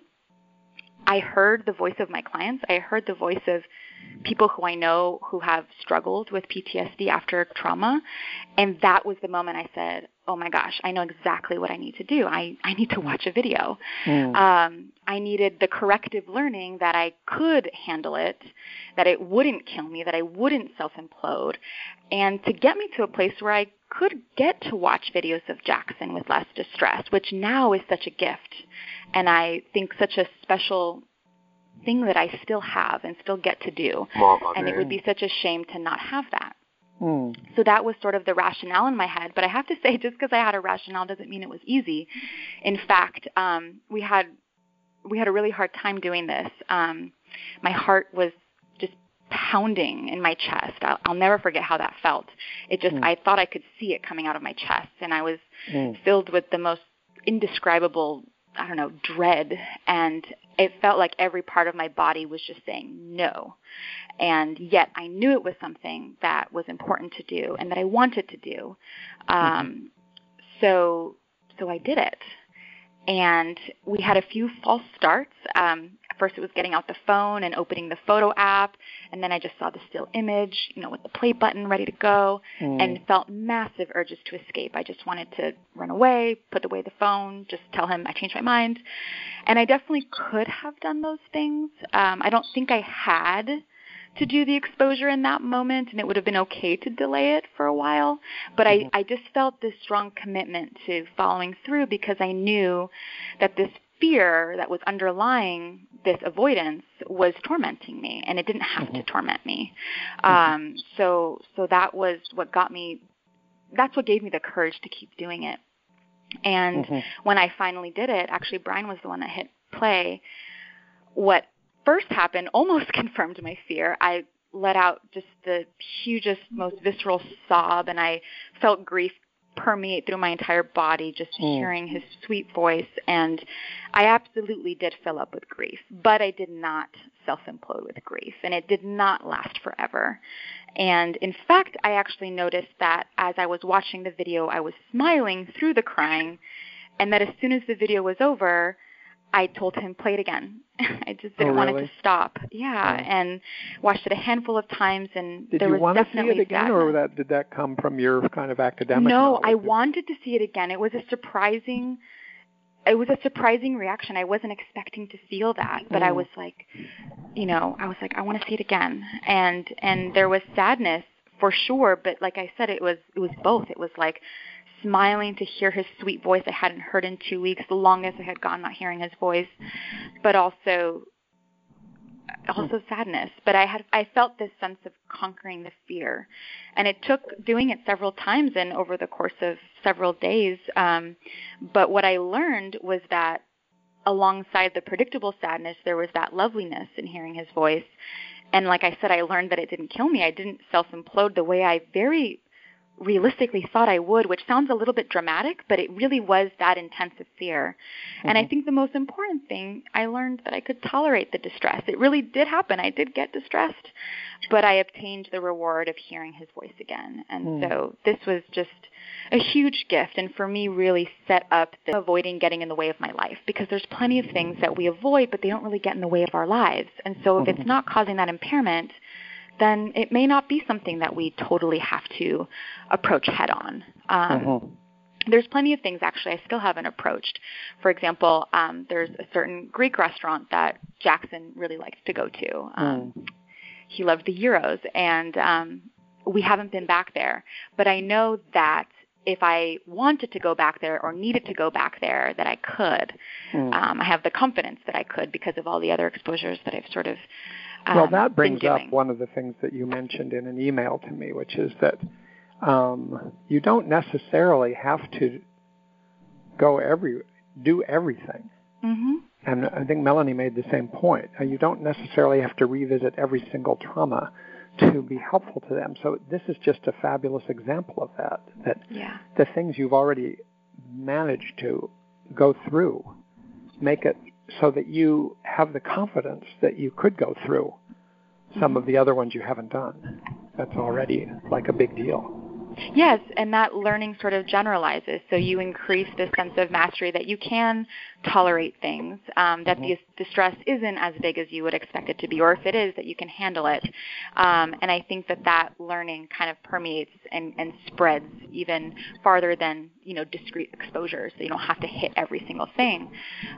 I heard the voice of my clients. I heard the voice of people who I know who have struggled with PTSD after trauma. And that was the moment I said, oh my gosh, I know exactly what I need to do. I, I need to watch a video. Mm. Um, I needed the corrective learning that I could handle it, that it wouldn't kill me, that I wouldn't self implode, and to get me to a place where I could get to watch videos of Jackson with less distress, which now is such a gift. And I think such a special thing that I still have and still get to do. And it would be such a shame to not have that. Mm. So that was sort of the rationale in my head. But I have to say, (laughs) just because I had a rationale doesn't mean it was easy. In fact, um, we had we had a really hard time doing this. Um, my heart was just pounding in my chest. I'll, I'll never forget how that felt. It just mm. I thought I could see it coming out of my chest, and I was mm. filled with the most indescribable I don't know, dread. And it felt like every part of my body was just saying no. And yet I knew it was something that was important to do and that I wanted to do. Um, mm-hmm. So, so I did it. And we had a few false starts. Um, first it was getting out the phone and opening the photo app, and then I just saw the still image, you know, with the play button ready to go, mm. and felt massive urges to escape. I just wanted to run away, put away the phone, just tell him I changed my mind. And I definitely could have done those things. Um, I don't think I had to do the exposure in that moment and it would have been okay to delay it for a while but mm-hmm. I, I just felt this strong commitment to following through because i knew that this fear that was underlying this avoidance was tormenting me and it didn't have mm-hmm. to torment me mm-hmm. um, so so that was what got me that's what gave me the courage to keep doing it and mm-hmm. when i finally did it actually brian was the one that hit play what first happened almost (laughs) confirmed my fear i let out just the hugest most visceral sob and i felt grief permeate through my entire body just mm. hearing his sweet voice and I absolutely did fill up with grief, but I did not self-implode with grief and it did not last forever. And in fact, I actually noticed that as I was watching the video, I was smiling through the crying and that as soon as the video was over, I told him play it again. (laughs) I just didn't oh, want it to stop. Yeah, oh. and watched it a handful of times, and did there you was want definitely to see it again, sadness. or that did that come from your kind of academic? No, knowledge? I wanted to see it again. It was a surprising. It was a surprising reaction. I wasn't expecting to feel that, but mm. I was like, you know, I was like, I want to see it again, and and there was sadness for sure, but like I said, it was it was both. It was like smiling to hear his sweet voice I hadn't heard in two weeks, the longest I had gone not hearing his voice, but also also sadness. But I had I felt this sense of conquering the fear, and it took doing it several times and over the course of several days. Um, but what I learned was that alongside the predictable sadness, there was that loveliness in hearing his voice. And like I said, I learned that it didn't kill me. I didn't self implode the way I very realistically thought I would, which sounds a little bit dramatic, but it really was that intense of fear. Mm-hmm. And I mm-hmm. think the most important thing, I learned that I could tolerate the distress. It really did happen. I did get distressed, but I obtained the reward of hearing his voice again. And mm. so this was just a huge gift and for me really set up the avoiding getting in the way of my life because there's plenty of things that we avoid but they don't really get in the way of our lives. And so if mm-hmm. it's not causing that impairment, then it may not be something that we totally have to approach head on. Um, mm-hmm. There's plenty of things actually I still haven't approached. For example, um, there's a certain Greek restaurant that Jackson really likes to go to. Um, mm. He loved the gyros, and um, we haven't been back there. But I know that if I wanted to go back there or needed to go back there, that I could. Mm. Um, I have the confidence that I could because of all the other exposures that I've sort of um, well, that brings up one of the things that you mentioned in an email to me, which is that um, you don't necessarily have to go every do everything. Mm-hmm. And I think Melanie made the same point. Uh, you don't necessarily have to revisit every single trauma. to be helpful to them. So this is just a fabulous example of that. That yeah. the things you've already managed to go through make it so that you have the confidence that you could go through some of the other ones you haven't done. That's already like a big deal. Yes, and that learning sort of generalizes. So you increase the sense of mastery that you can tolerate things, um, that mm-hmm. the distress isn't as big as you would expect it to be, or if it is, that you can handle it. Um, and I think that that learning kind of permeates and, and spreads even farther than you know discrete exposure. So you don't have to hit every single thing.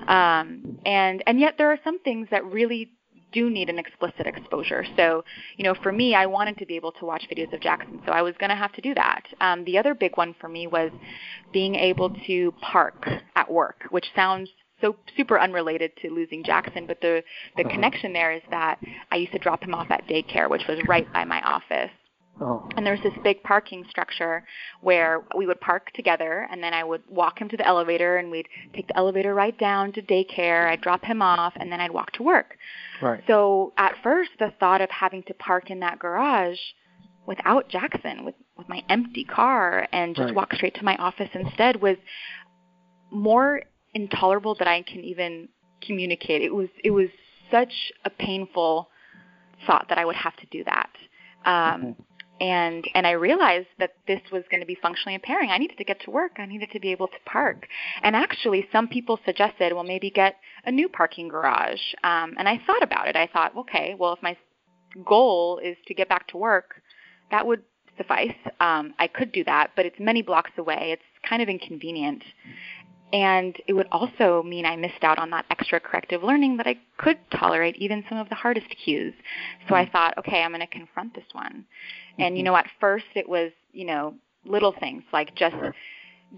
Um, and and yet there are some things that really do need an explicit exposure. So, you know, for me, I wanted to be able to watch videos of Jackson, so I was going to have to do that. Um, the other big one for me was being able to park at work, which sounds so super unrelated to losing Jackson, but the the uh-huh. connection there is that I used to drop him off at daycare, which was right by my office. Oh. And there was this big parking structure where we would park together, and then I would walk him to the elevator, and we'd take the elevator right down to daycare. I'd drop him off, and then I'd walk to work. Right. So at first, the thought of having to park in that garage without Jackson, with with my empty car, and just right. walk straight to my office instead was more intolerable than I can even communicate. It was it was such a painful thought that I would have to do that. Um, mm-hmm and and I realized that this was going to be functionally impairing. I needed to get to work. I needed to be able to park. And actually, some people suggested, well, maybe get a new parking garage. Um, and I thought about it. I thought, okay, well, if my goal is to get back to work, that would suffice. Um, I could do that, but it's many blocks away. It's kind of inconvenient. And it would also mean I missed out on that extra corrective learning that I could tolerate even some of the hardest cues. So I hmm. thought, okay, I'm going to confront this one. And you mm-hmm. know, at first it was, you know, little things like just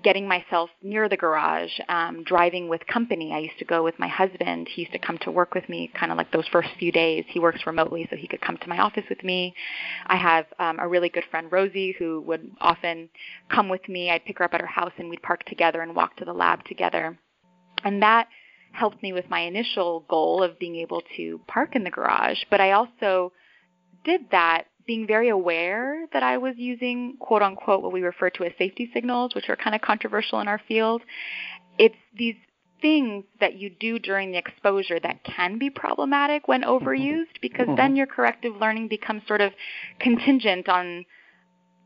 getting myself near the garage, um, driving with company. I used to go with my husband. He used to come to work with me kind of like those first few days. He works remotely, so he could come to my office with me. I have um, a really good friend, Rosie, who would often come with me. I'd pick her up at her house and we'd park together and walk to the lab together. And that helped me with my initial goal of being able to park in the garage. But I also did that being very aware that I was using quote unquote what we refer to as safety signals, which are kind of controversial in our field. It's these things that you do during the exposure that can be problematic when mm-hmm. overused because mm-hmm. then your corrective learning becomes sort of contingent on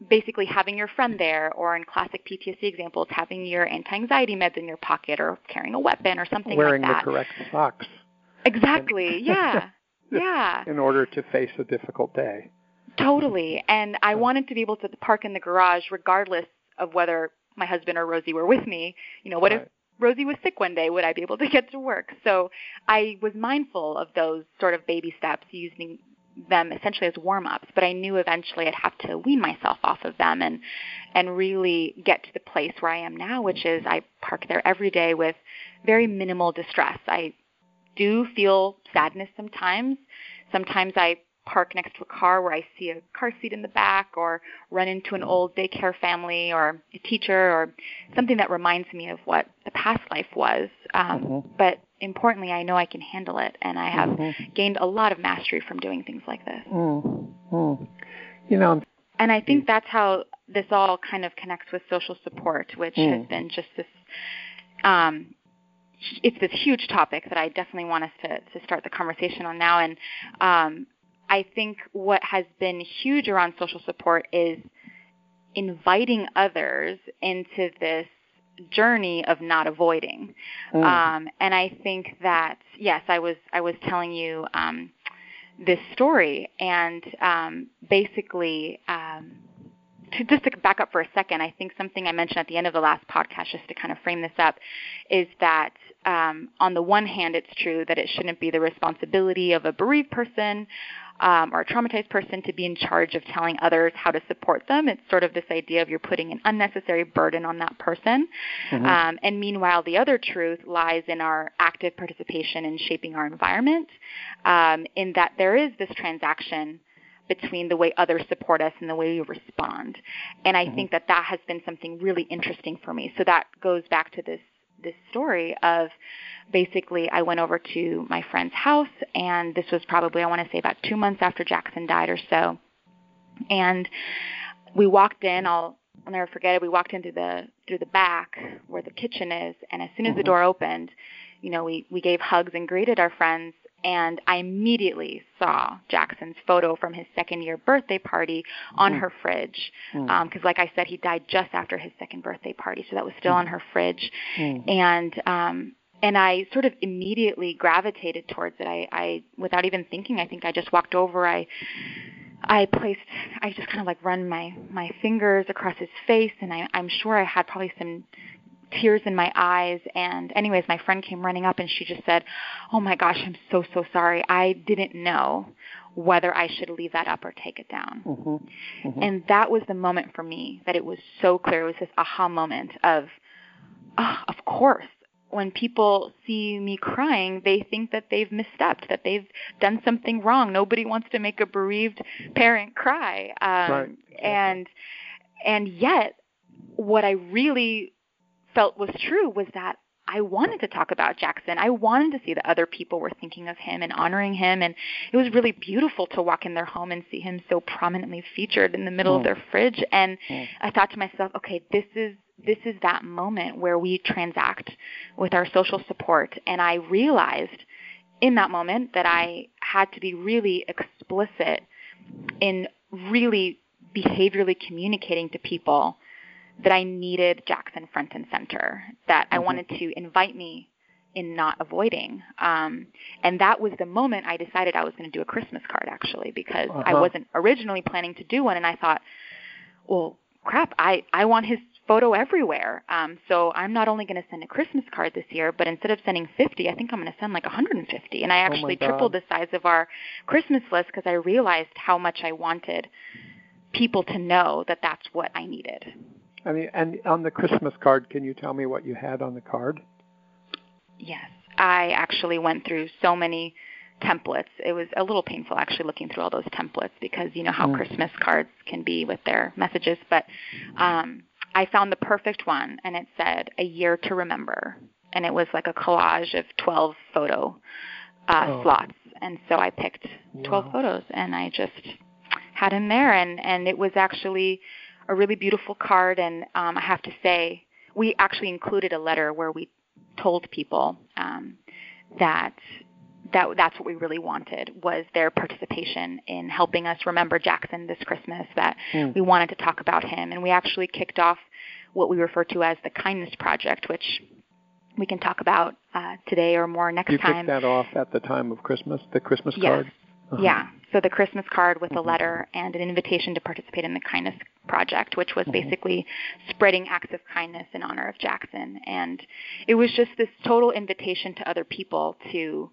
basically having your friend there or in classic PTSD examples having your anti-anxiety meds in your pocket or carrying a weapon or something Wearing like that. Wearing the correct socks. Exactly. Yeah. (laughs) yeah. In order to face a difficult day. Totally. And I wanted to be able to park in the garage regardless of whether my husband or Rosie were with me. You know, what right. if Rosie was sick one day? Would I be able to (laughs) get to work? So I was mindful of those sort of baby steps, using them essentially as warm ups, but I knew eventually I'd have to wean myself off of them and and really get to the place where I am now, which is I park there every day with very minimal distress. I do feel sadness sometimes. Sometimes I park next to a car where I see a car seat in the back or run into an old daycare family or a teacher or something that reminds me of what the past life was. Um, mm-hmm. But importantly, I know I can handle it, and I have mm-hmm. gained a lot of mastery from doing things like this. Mm-hmm. You know, and I think that's how this all kind of connects with social support, which has mm. been just this. Um, it's this huge topic that I definitely want us to, to start the conversation on now. And um, I think what has been huge around social support is inviting others into this journey of not avoiding. Mm. Um, and I think that yes, I was I was telling you um, this story, and um, basically. Um, to, just to back up for a second, I think something I mentioned at the end of the last podcast, just to kind of frame this up, is that um, on the one hand, it's true that it shouldn't be the responsibility of a bereaved person um, or a traumatized person to be in charge of telling others how to support them. It's sort of this idea of you're putting an unnecessary burden on that person. Mm-hmm. Um, and meanwhile, the other truth lies in our active participation in shaping our environment, um, in that there is this transaction between the way others support us and the way we respond. And I mm-hmm. think that that has been something really interesting for me. So that goes back to this this story of basically I went over to my friend's house and this was probably I want to say about 2 months after Jackson died or so. And we walked in. I'll I'll never forget it. We walked in through the through the back where the kitchen is, and as soon as mm-hmm. the door opened, you know, we we gave hugs and greeted our friends. And I immediately saw Jackson's photo from his second year birthday party on mm. her fridge. Because, mm. um, like I said, he died just after his second birthday party, so that was still mm. on her fridge. Mm. And um, and I sort of immediately gravitated towards it. I, I, without even thinking, I think I just walked over. I I placed, I just kind of like run my my fingers across his face, and I, I'm sure I had probably some tears in my eyes. And anyways, my friend came running up and she just said, "Oh my gosh, I'm so so sorry. I didn't know whether I should leave that up or take it down." Mm-hmm. Mm-hmm. And that was the moment for me that it was so clear. It was this aha moment of, oh, of course, when people see me crying, they think that they've misstepped, that they've done something wrong. Nobody wants to make a bereaved parent cry. Um, right. And and yet, what I really felt was true was that I wanted to talk about Jackson. I wanted to see that other people were thinking of him and honoring him. And it was really beautiful to walk in their home and see him so prominently featured in the middle mm. of their fridge. And mm. I thought to myself, okay, this is this is that moment where we transact with our social support. And I realized in that moment that I had to be really explicit in really behaviorally communicating to people that I needed Jackson front and center, that mm-hmm. I wanted to invite me in not avoiding. Um, and that was the moment I decided I was going to do a Christmas card actually, because uh-huh. I wasn't originally planning to do one. And I thought, well, crap, I, I want his photo everywhere. Um, so I'm not only going to send a Christmas card this year, but instead of sending 50, I think I'm going to send like 150. And I oh actually oh tripled the size of our Christmas list because I realized how much I wanted people to know that that's what I needed. I mean, and on the Christmas card, can you tell me what you had on the card? Yes, I actually went through so many templates. It was a little painful actually looking through all those templates because you know how mm. Christmas cards can be with their messages. But um, I found the perfect one, and it said "A Year to Remember," and it was like a collage of 12 photo uh, oh. slots. And so I picked 12 wow. photos, and I just had him there, and and it was actually a really beautiful card. And um, I have to say, we actually included a letter where we told people um, that that that's what we really wanted was their participation in helping us remember Jackson this Christmas. That mm. we wanted to talk about him, and we actually kicked off what we refer to as the Kindness Project, which we can talk about uh, today or more next you time. You kicked that off at the time of Christmas, the Christmas yes. card. Uh-huh. Yeah. So the Christmas card with mm-hmm. a letter and an invitation to participate in the Kindness Project, which was mm-hmm. basically spreading acts of kindness in honor of Jackson. And it was just this total invitation to other people to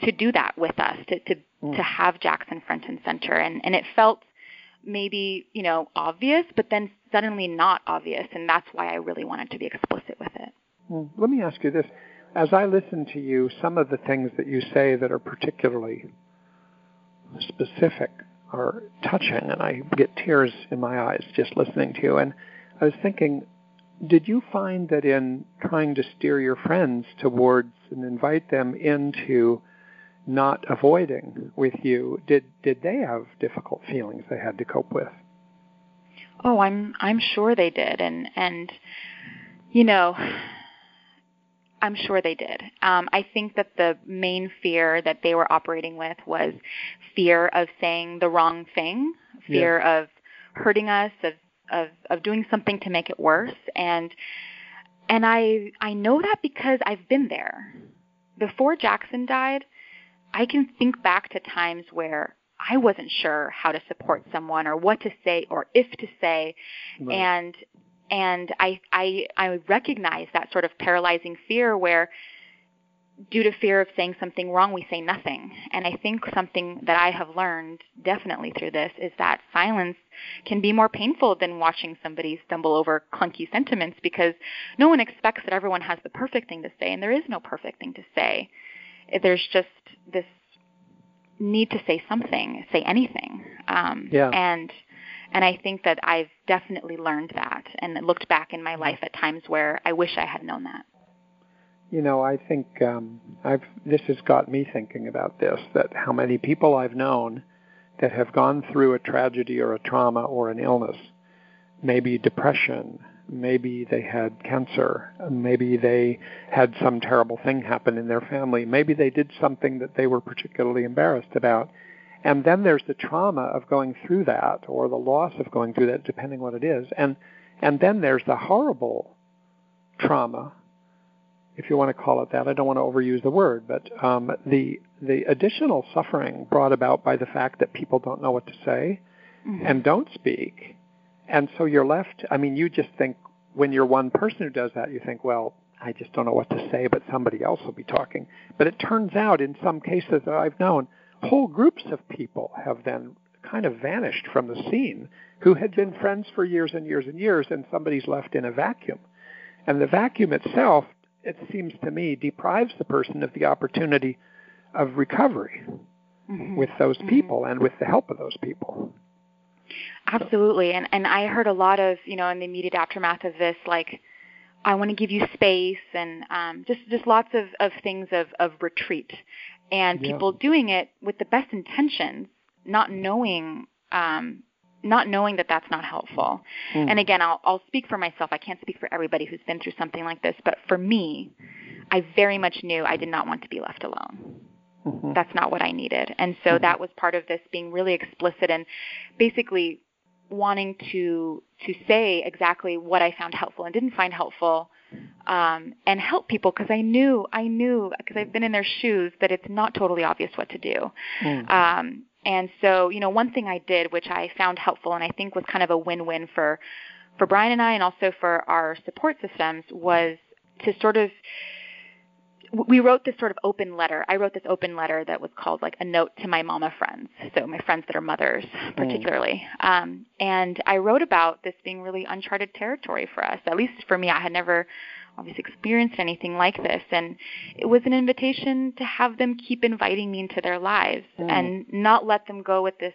to do that with us, to to, mm. to have Jackson front and center. And and it felt maybe you know obvious, but then suddenly not obvious, and that's why I really wanted to be explicit with it. Mm. Let me ask you this: as I listen to you, some of the things that you say that are particularly specific are touching, and I get tears in my eyes just listening to you. And I was thinking, did you find that in trying to steer your friends towards and invite them into not avoiding with you, did did they have difficult feelings they had to cope with? Oh, I'm I'm sure they did, and and you know, I'm sure they did. Um, I think that the main fear that they were operating with was fear of saying the wrong thing, fear yeah. of hurting us, of, of of doing something to make it worse, and and I I know that because I've been there. Before Jackson died, I can think back to times where I wasn't sure how to support someone or what to say or if to say, right. and and I, I, I recognize that sort of paralyzing fear where due to fear of saying something wrong, we say nothing. And I think something that I have learned definitely through this is that silence can be more painful than watching somebody stumble over clunky sentiments because no one expects that everyone has the perfect thing to say, and there is no perfect thing to say. There's just this need to say something, say anything. Um, yeah. And and I think that I've definitely learned that and looked back in my life at times where I wish I had known that. You know, I think um, I've this has got me thinking about this that how many people I've known that have gone through a tragedy or a trauma or an illness, maybe depression, maybe they had cancer, maybe they had some terrible thing happen in their family, maybe they did something that they were particularly embarrassed about. And then there's the trauma of going through that or the loss of going through that, depending what it is. And and then there's the horrible trauma, if you want to call it that. I don't want to overuse the word, but um, the the additional suffering brought about by the fact that people don't know what to say mm-hmm. and don't speak. And so you're left, I mean, you just think when you're one person who does that, you think, well, I just don't know what to say, but somebody else will be talking. But it turns out in some cases that I've known, whole groups of people have then kind of vanished from the scene who had been friends for years and years and years, and somebody's left in a vacuum. And the vacuum itself, it seems to me, deprives the person of the opportunity of recovery mm-hmm. with those mm-hmm. people and with the help of those people. Absolutely. And and I heard a lot of, you know, in the immediate aftermath of this, like I want to give you space and um, just just lots of, of things of, of retreat and yeah. people doing it with the best intentions, not knowing um, not knowing that that's not helpful. Mm. And again, I'll I'll speak for myself. I can't speak for everybody who's been through something like this, but for me, I very much knew I did not want to be left alone. Mm-hmm. That's not what I needed. And so mm-hmm. that was part of this being really explicit and basically wanting to to say exactly what I found helpful and didn't find helpful um, and help people because I knew I knew because I've been in their shoes that it's not totally obvious what to do. Mm. Um, and so, you know, one thing I did, which I found helpful and I think was kind of a win-win for for Brian and I, and also for our support systems, was to sort of we wrote this sort of open letter. I wrote this open letter that was called like a note to my mama friends, so my friends that are mothers, mm. particularly. Mm. Um, and I wrote about this being really uncharted territory for us. At least for me, I had never obviously experienced anything like this, and it was an invitation to have them keep inviting me into their lives mm. and not let them go with this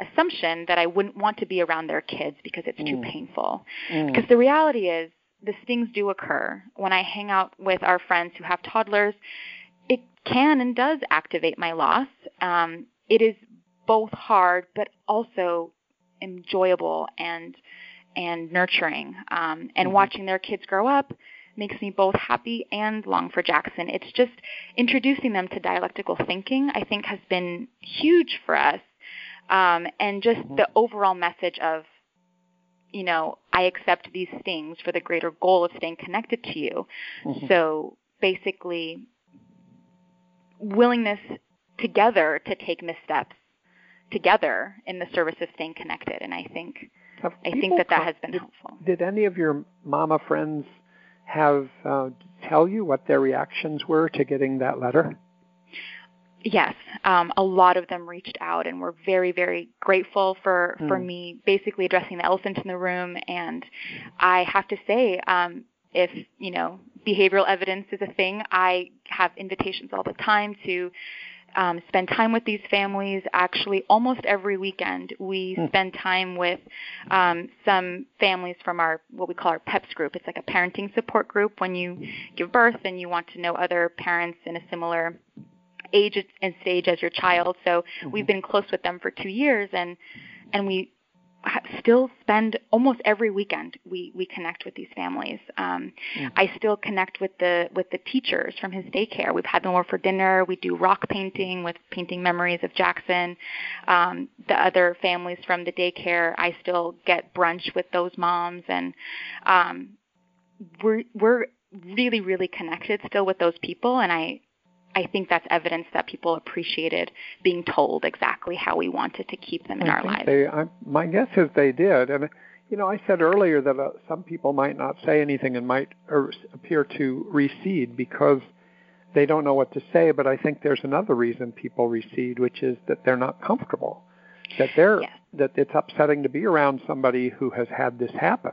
assumption that I wouldn't want to be around their kids because it's mm. too painful. Mm. Because the reality is these things do occur. When I hang out with our friends who have toddlers, it can and does activate my loss. Um, it is both hard, but also enjoyable and and nurturing. Um, and mm-hmm. watching their kids grow up makes me both happy and long for Jackson. It's just introducing them to dialectical thinking. I think has been huge for us, um, and just mm-hmm. the overall message of you know, I accept these things for the greater goal of staying connected to you. Mm-hmm. So basically, willingness together to take missteps together in the service of staying connected. And I think have I think that that has been did, helpful. Did any of your mama friends have uh, tell you what their reactions were to getting that letter? Yes, um, a lot of them reached out and were very, very grateful for mm. for me basically addressing the elephant in the room. And I have to say, um, if you know behavioral evidence is a thing, I have invitations all the time to um, spend time with these families. Actually, almost every weekend, we mm. spend time with um, some families from our what we call our PEPS group. It's like a parenting support group. When you give birth and you want to know other parents in a similar age and stage as your child. So mm-hmm. we've been close with them for two years, and and we still spend almost every weekend we we connect with these families um mm. i still connect with the with the teachers from his daycare we've had them over for dinner we do rock painting with painting memories of jackson um the other families from the daycare i still get brunch with those moms and um we're we're really really connected still with those people and i I think that's evidence that people appreciated being told exactly how we wanted to keep them in I our lives. They, I, my guess is they did, and you know, I said earlier that uh, some people might not say anything and might er, appear to recede because they don't know what to say. But I think there's another reason people recede, which is that they're not comfortable, that they're yes. that it's upsetting to be around somebody who has had this happen.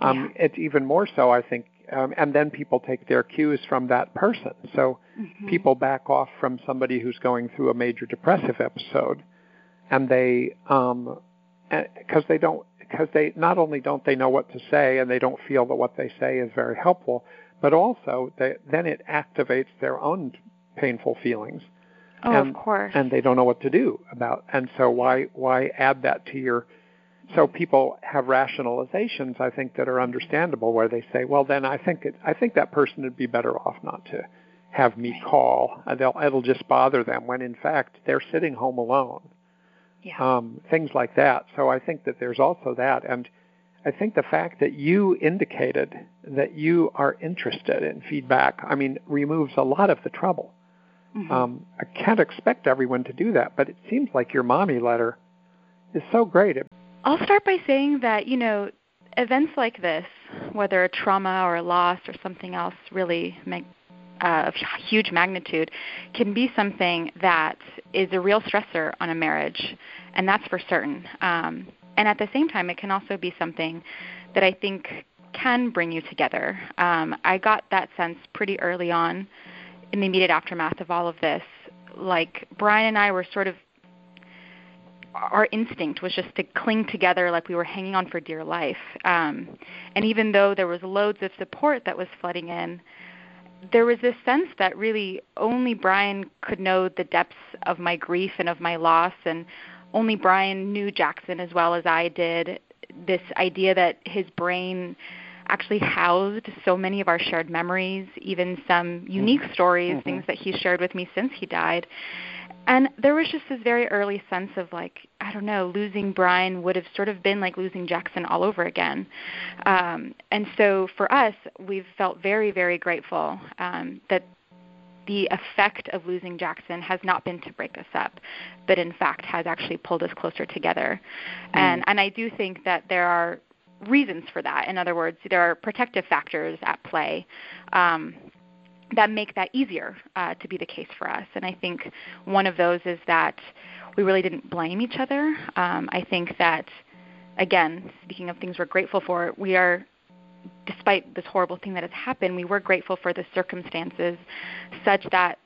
Um, yeah. It's even more so, I think, um, and then people take their cues from that person. So mm-hmm. people back off from somebody who's going through a major depressive episode, and they um, because they don't because they not only don't they know what to say and they don't feel that what they say is very helpful, but also they, then it activates their own painful feelings Oh, and, of course. And they don't know what to do about. And so why why add that to your so people have rationalizations I think that are understandable where they say, well then I think it, I think that person would be better off not to have me call. They'll, it'll just bother them when in fact they're sitting home alone. Yeah. Um, things like that. So I think that there's also that and I think the fact that you indicated that you are interested in feedback, I mean, removes a lot of the trouble. Mm-hmm. Um, I can't expect everyone to do that, but it seems like your mommy letter is so great. It, I'll start by saying that, you know, events like this, whether a trauma or a loss or something else really mag- uh, of huge magnitude, can be something that is a real stressor on a marriage, and that's for certain. Um, and at the same time, it can also be something that I think can bring you together. Um, I got that sense pretty early on in the immediate aftermath of all of this. Like Brian and I were sort of our instinct was just to cling together like we were hanging on for dear life. Um, and even though there was loads of support that was flooding in, there was this sense that really only Brian could know the depths of my grief and of my loss, and only Brian knew Jackson as well as I did. This idea that his brain actually housed so many of our shared memories, even some unique stories, mm-hmm. things that he shared with me since he died. And there was just this very early sense of like, I don't know, losing Brian would have sort of been like losing Jackson all over again. Um, and so for us, we've felt very, very grateful um, that the effect of losing Jackson has not been to break us up, but in fact has actually pulled us closer together. Mm. And and I do think that there are reasons for that. In other words, there are protective factors at play. Um, that make that easier uh, to be the case for us. And I think one of those is that we really didn't blame each other. Um, I think that, again, speaking of things we're grateful for, we are, despite this horrible thing that has happened, we were grateful for the circumstances such that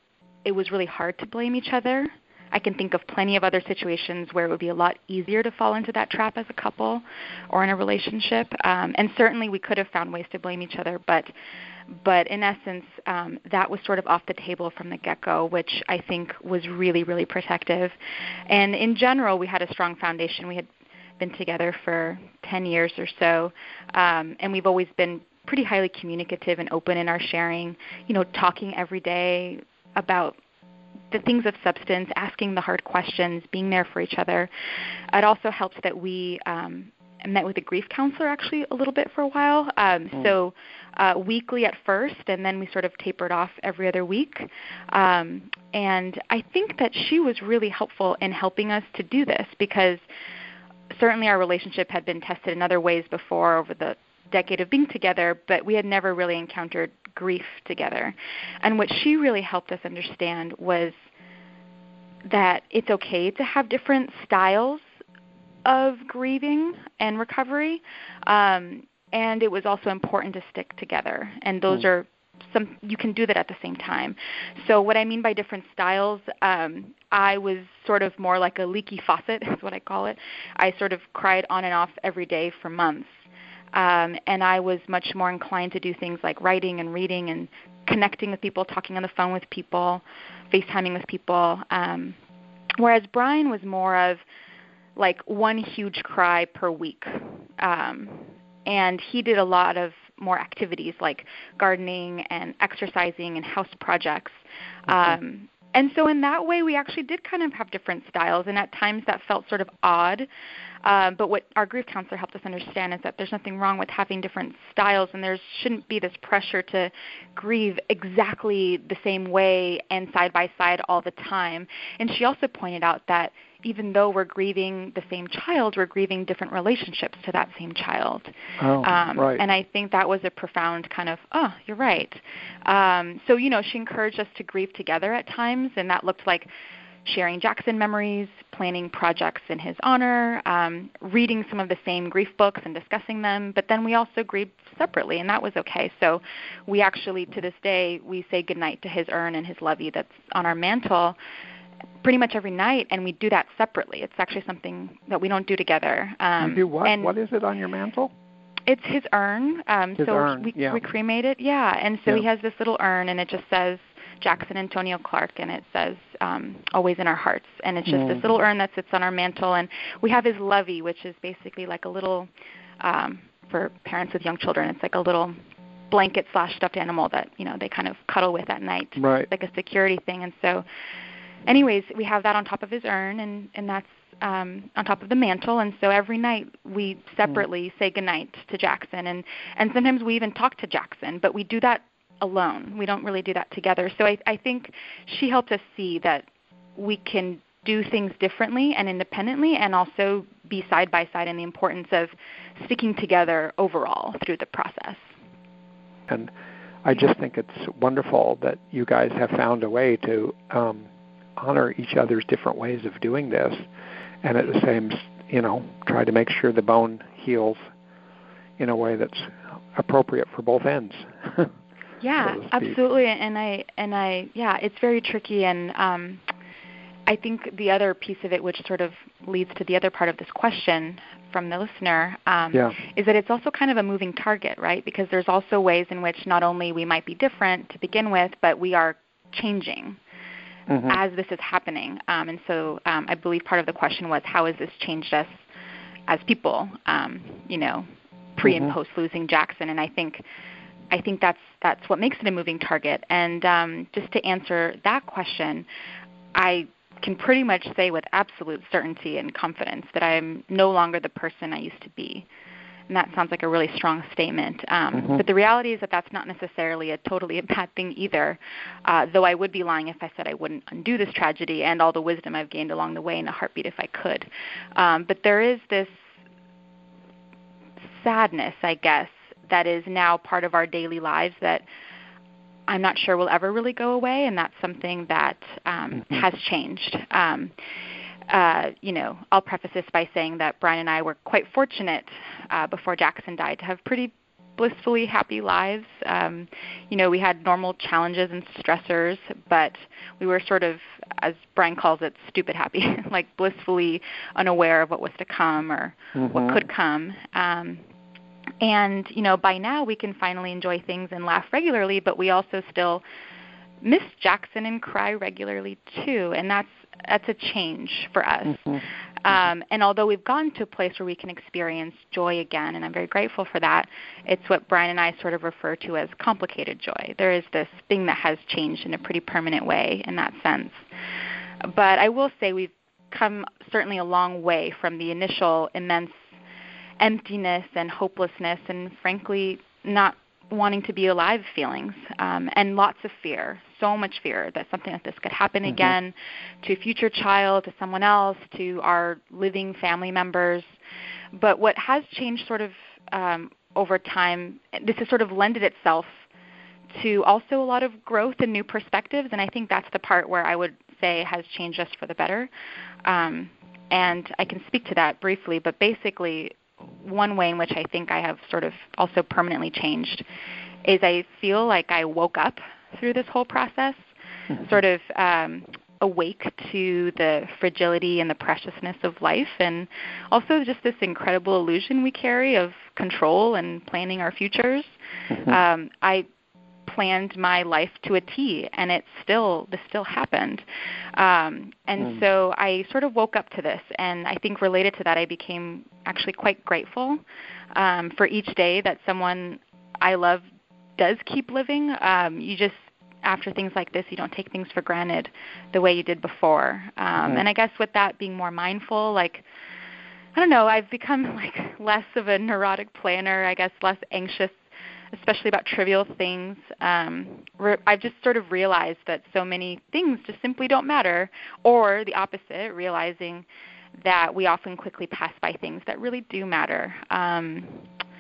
it was really hard to blame each other. I can think of plenty of other situations where it would be a lot easier to fall into that trap as a couple or in a relationship. Um, and certainly we could have found ways to blame each other, but but in essence, um, that was sort of off the table from the get go, which I think was really, really protective. And in general, we had a strong foundation. We had been together for 10 years or so, um, and we've always been pretty highly communicative and open in our sharing, you know, talking every day about the things of substance, asking the hard questions, being there for each other. It also helps that we um, met with a grief counselor actually a little bit for a while. Um, mm. So uh, weekly at first, and then we sort of tapered off every other week. Um, and I think that she was really helpful in helping us to do this because certainly our relationship had been tested in other ways before over the decade of being together, but we had never really encountered grief together. And what she really helped us understand was that it's okay to have different styles of grieving and recovery. Um, and it was also important to stick together. And those mm. are some you can do that at the same time. So what I mean by different styles, um, I was sort of more like a leaky faucet, (laughs) is what I call it. I sort of cried on and off every day for months. Um, and I was much more inclined to do things like writing and reading and connecting with people, talking on the phone with people, FaceTiming with people. Um, whereas Brian was more of like one huge cry per week. Um, and he did a lot of more activities like gardening and exercising and house projects. Mm-hmm. Um, and so in that way, we actually did kind of have different styles, and at times that felt sort of odd. Um, but what our grief counselor helped us understand is that there's nothing wrong with having different styles, and there shouldn't be this pressure to grieve exactly the same way and side by side all the time. And she also pointed out that even though we're grieving the same child, we're grieving different relationships to that same child. Oh, um, right. And I think that was a profound kind of, oh, you're right. Um, so, you know, she encouraged us to grieve together at times, and that looked like sharing Jackson memories, planning projects in his honor, um, reading some of the same grief books and discussing them. But then we also grieved separately, and that was okay. So we actually, to this day, we say goodnight to his urn and his lovey that's on our mantle pretty much every night, and we do that separately. It's actually something that we don't do together. Um, you do what? And what is it on your mantle? It's his urn. Um, his so urn, we, yeah. we cremate it, yeah. And so yeah. he has this little urn, and it just says Jackson Antonio Clark, and it says um, "Always in Our Hearts," and it's just mm. this little urn that sits on our mantle, and we have his lovey, which is basically like a little um, for parents with young children. It's like a little blanket slash stuffed animal that you know they kind of cuddle with at night, right. like a security thing. And so, anyways, we have that on top of his urn, and and that's um, on top of the mantle. And so every night we separately mm. say goodnight to Jackson, and and sometimes we even talk to Jackson, but we do that alone. We don't really do that together. So I, I think she helped us see that we can do things differently and independently and also be side by side in the importance of sticking together overall through the process. And I just think it's wonderful that you guys have found a way to um, honor each other's different ways of doing this and at the same, you know, try to make sure the bone heals in a way that's appropriate for both ends. (laughs) yeah, so absolutely. And I and I yeah, it's very tricky and um I think the other piece of it, which sort of leads to the other part of this question from the listener, um, yeah. is that it's also kind of a moving target, right? Because there's also ways in which not only we might be different to begin with, but we are changing mm-hmm. as this is happening. Um, and so um, I believe part of the question was, how has this changed us as people? Um, you know, pre mm-hmm. and post losing Jackson, and I think. I think that's that's what makes it a moving target. And um, just to answer that question, I can pretty much say with absolute certainty and confidence that I'm no longer the person I used to be. And that sounds like a really strong statement. Um, mm-hmm. But the reality is that that's not necessarily a totally (laughs) a bad thing either. Uh, though I would be lying if I said I wouldn't undo this tragedy and all the wisdom I've gained along the way in a heartbeat if I could. Um, but there is this sadness, I guess, that is now part of our daily lives that I'm not sure will ever really go away, and that's something that um, mm-hmm. has changed. Um, uh, you know, I'll preface this by saying that Brian and I were quite fortunate uh, before Jackson died to have pretty blissfully happy lives. Um, you know, we had normal challenges and stressors, but we were sort of, as Brian calls it, stupid happy, (laughs) like blissfully unaware of what was to come or mm-hmm. what could come. Um, and you know by now we can finally enjoy things and laugh regularly but we also still miss jackson and cry regularly too. And that's that's a change for us. Mm-hmm. um, and although we've gone to a place where we can experience joy again and i'm very grateful for that it's what brian and i sort of refer to as complicated joy. There is this thing that has changed in a pretty permanent way in that sense. But i will say we've come certainly a long way from the initial immense emptiness and hopelessness and frankly not wanting to be alive feelings um, and lots of fear so much fear that something like this could happen mm-hmm. again to a future child to someone else to our living family members but what has changed sort of um, over time this has sort of lended itself to also a lot of growth and new perspectives and i think that's the part where i would say has changed us for the better um, and i can speak to that briefly but basically one way in which I think I have sort of also permanently changed is I feel like I woke up through this whole process, mm-hmm. sort of um, awake to the fragility and the preciousness of life, and also just this incredible illusion we carry of control and planning our futures. Mm-hmm. Um, I planned my life to a T, and it still this still happened. Um, and mm. so I sort of woke up to this, and I think related to that, I became actually quite grateful um, for each day that someone I love does keep living. Um, you just after things like this, you don't take things for granted the way you did before. Um, mm-hmm. And I guess with that, being more mindful, like I don't know, I've become (laughs) like less of a neurotic planner. I guess less anxious especially about trivial things. Um, re- I've just sort of realized that so many things just simply don't matter, or the opposite, realizing that we often quickly pass by things that really do matter. Um,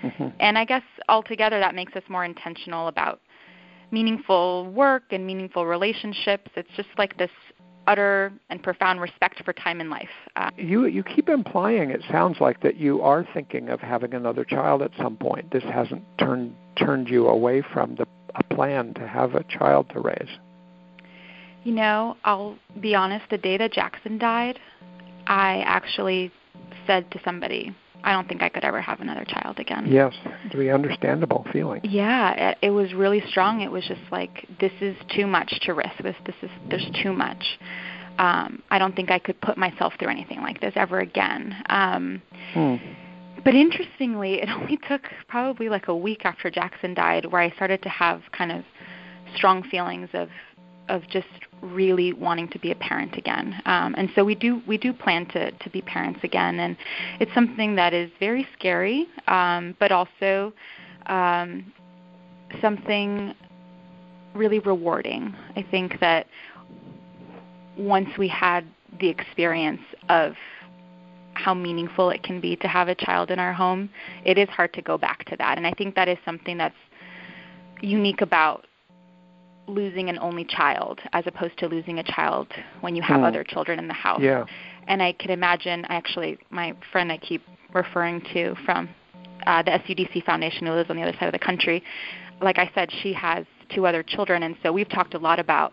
mm-hmm. And I guess altogether that makes us more intentional about meaningful work and meaningful relationships. It's just like this utter and profound respect for time and life. Uh, you you keep implying it sounds like that you are thinking of having another child at some point. This hasn't turned turned you away from the a plan to have a child to raise. You know, I'll be honest. The day that Jackson died, I actually said to somebody, I don't think I could ever have another child again. Yes, the understandable feeling. Yeah, it, it was really strong. It was just like this is too much to risk. This this is there's too much. Um, I don't think I could put myself through anything like this ever again. Um, hmm. But interestingly, it (laughs) only took probably like a week after Jackson died where I started to have kind of strong feelings of of just really wanting to be a parent again. Um, and so we do we do plan to to be parents again, and it's something that is very scary, um, but also um, something really rewarding. I think that once we had the experience of how meaningful it can be to have a child in our home, it is hard to go back to that. And I think that is something that's unique about losing an only child as opposed to losing a child when you have mm. other children in the house. Yeah. And I can imagine actually my friend I keep referring to from uh, the SUDC Foundation who lives on the other side of the country, like I said, she has two other children and so we've talked a lot about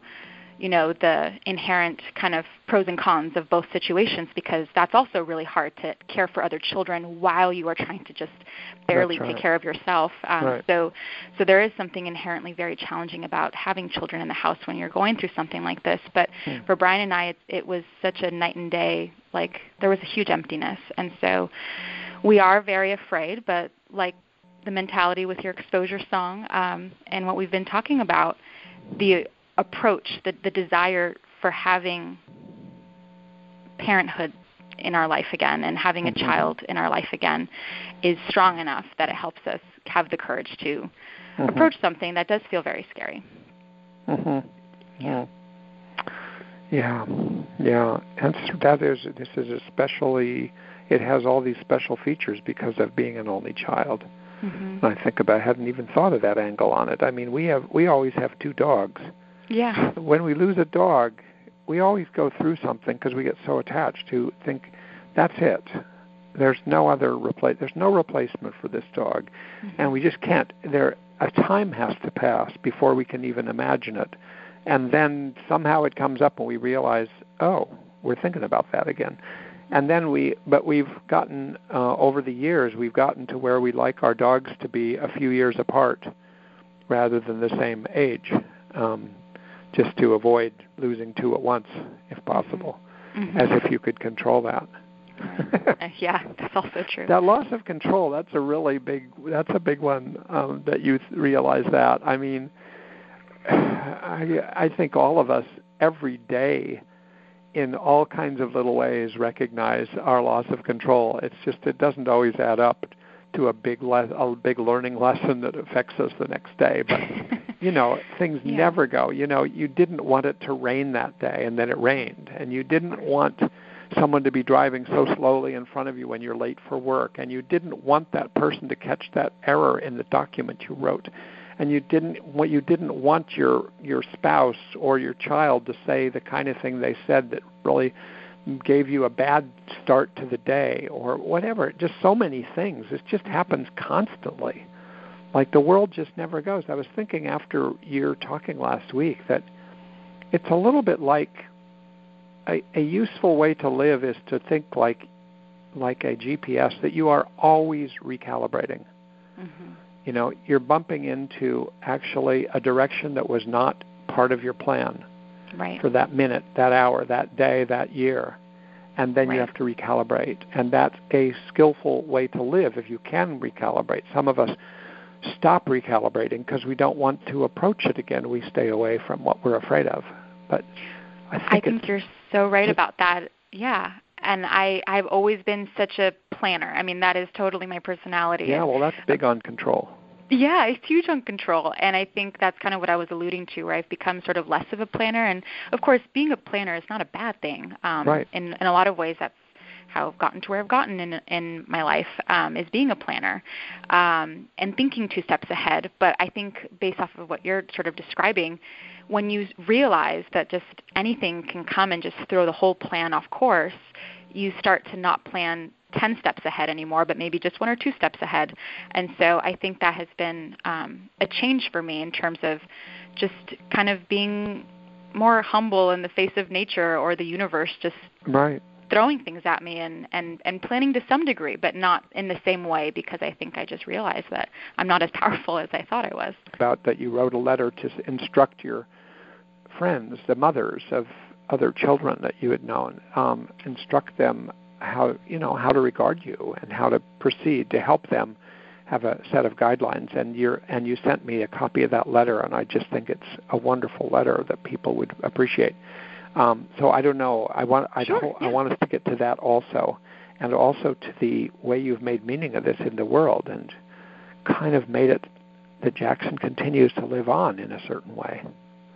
you know the inherent kind of pros and cons of both situations because that's also really hard to care for other children while you are trying to just barely right. take care of yourself. Um, right. So, so there is something inherently very challenging about having children in the house when you're going through something like this. But hmm. for Brian and I, it, it was such a night and day. Like there was a huge emptiness, and so we are very afraid. But like the mentality with your exposure song um, and what we've been talking about, the approach, the, the desire for having parenthood in our life again and having a mm-hmm. child in our life again is strong enough that it helps us have the courage to mm-hmm. approach something that does feel very scary. Mhm. Yeah. Yeah. Yeah. And that is this is especially it has all these special features because of being an only child. Mm-hmm. I think about I hadn't even thought of that angle on it. I mean, we have we always have two dogs yeah. When we lose a dog, we always go through something because we get so attached to think that's it. There's no other replace. There's no replacement for this dog, mm-hmm. and we just can't. There, a time has to pass before we can even imagine it, and then somehow it comes up and we realize, oh, we're thinking about that again, and then we. But we've gotten uh, over the years, we've gotten to where we like our dogs to be a few years apart, rather than the same age. Um, just to avoid losing two at once, if possible, mm-hmm. as if you could control that. Uh, yeah, that's also true. That loss of control, that's a really big, that's a big one um, that you realize that. I mean, (sighs) I, I think all of us every day in all kinds of little ways recognize our loss of control. It's just, it doesn't always add up to a big le- a big learning lesson that affects us the next day. But (laughs) you know, things yeah. never go. You know, you didn't want it to rain that day, and then it rained, and you didn't want someone to be driving so slowly in front of you when you're late for work, and you didn't want that person to catch that error in the document you wrote. And you didn't what you didn't want your your spouse or your child to say the kind of thing they said that really gave you a bad start to the day or whatever. Just so many things. It just happens constantly. Like the world just never goes. I was thinking after your talking last week that it's a little bit like a, a useful way to live is to think like like a GPS that you are always recalibrating. Mm-hmm. You know, you're bumping into actually a direction that was not part of your plan right. for that minute, that hour, that day, that year. And then right. you have to recalibrate. And that's a skillful way to live if you can recalibrate. Some of us stop recalibrating because we don't want to approach it again. We stay away from what we're afraid of. But I think, I think you're so right about that. Yeah. And I, I've always been such a planner. I mean, that is totally my personality. Yeah, well, that's big on control. Yeah, it's huge on control. And I think that's kind of what I was alluding to, where I've become sort of less of a planner. And of course, being a planner is not a bad thing. Um, right. In, in a lot of ways, that's how I've gotten to where I've gotten in in my life um, is being a planner um, and thinking two steps ahead. But I think based off of what you're sort of describing, when you realize that just anything can come and just throw the whole plan off course, you start to not plan 10 steps ahead anymore, but maybe just one or two steps ahead. And so I think that has been um, a change for me in terms of just kind of being more humble in the face of nature or the universe, just right. throwing things at me and and and planning to some degree, but not in the same way because I think I just realized that I'm not as (laughs) powerful as I thought I was. About that, you wrote a letter to instruct your friends, the mothers of other children that you had known, um, instruct them how you know how to regard you and how to proceed to help them have a set of guidelines and you and you sent me a copy of that letter and I just think it's a wonderful letter that people would appreciate. Um, so I don't know. I want I, sure, yeah. I want us to get to that also, and also to the way you've made meaning of this in the world and kind of made it that Jackson continues to live on in a certain way.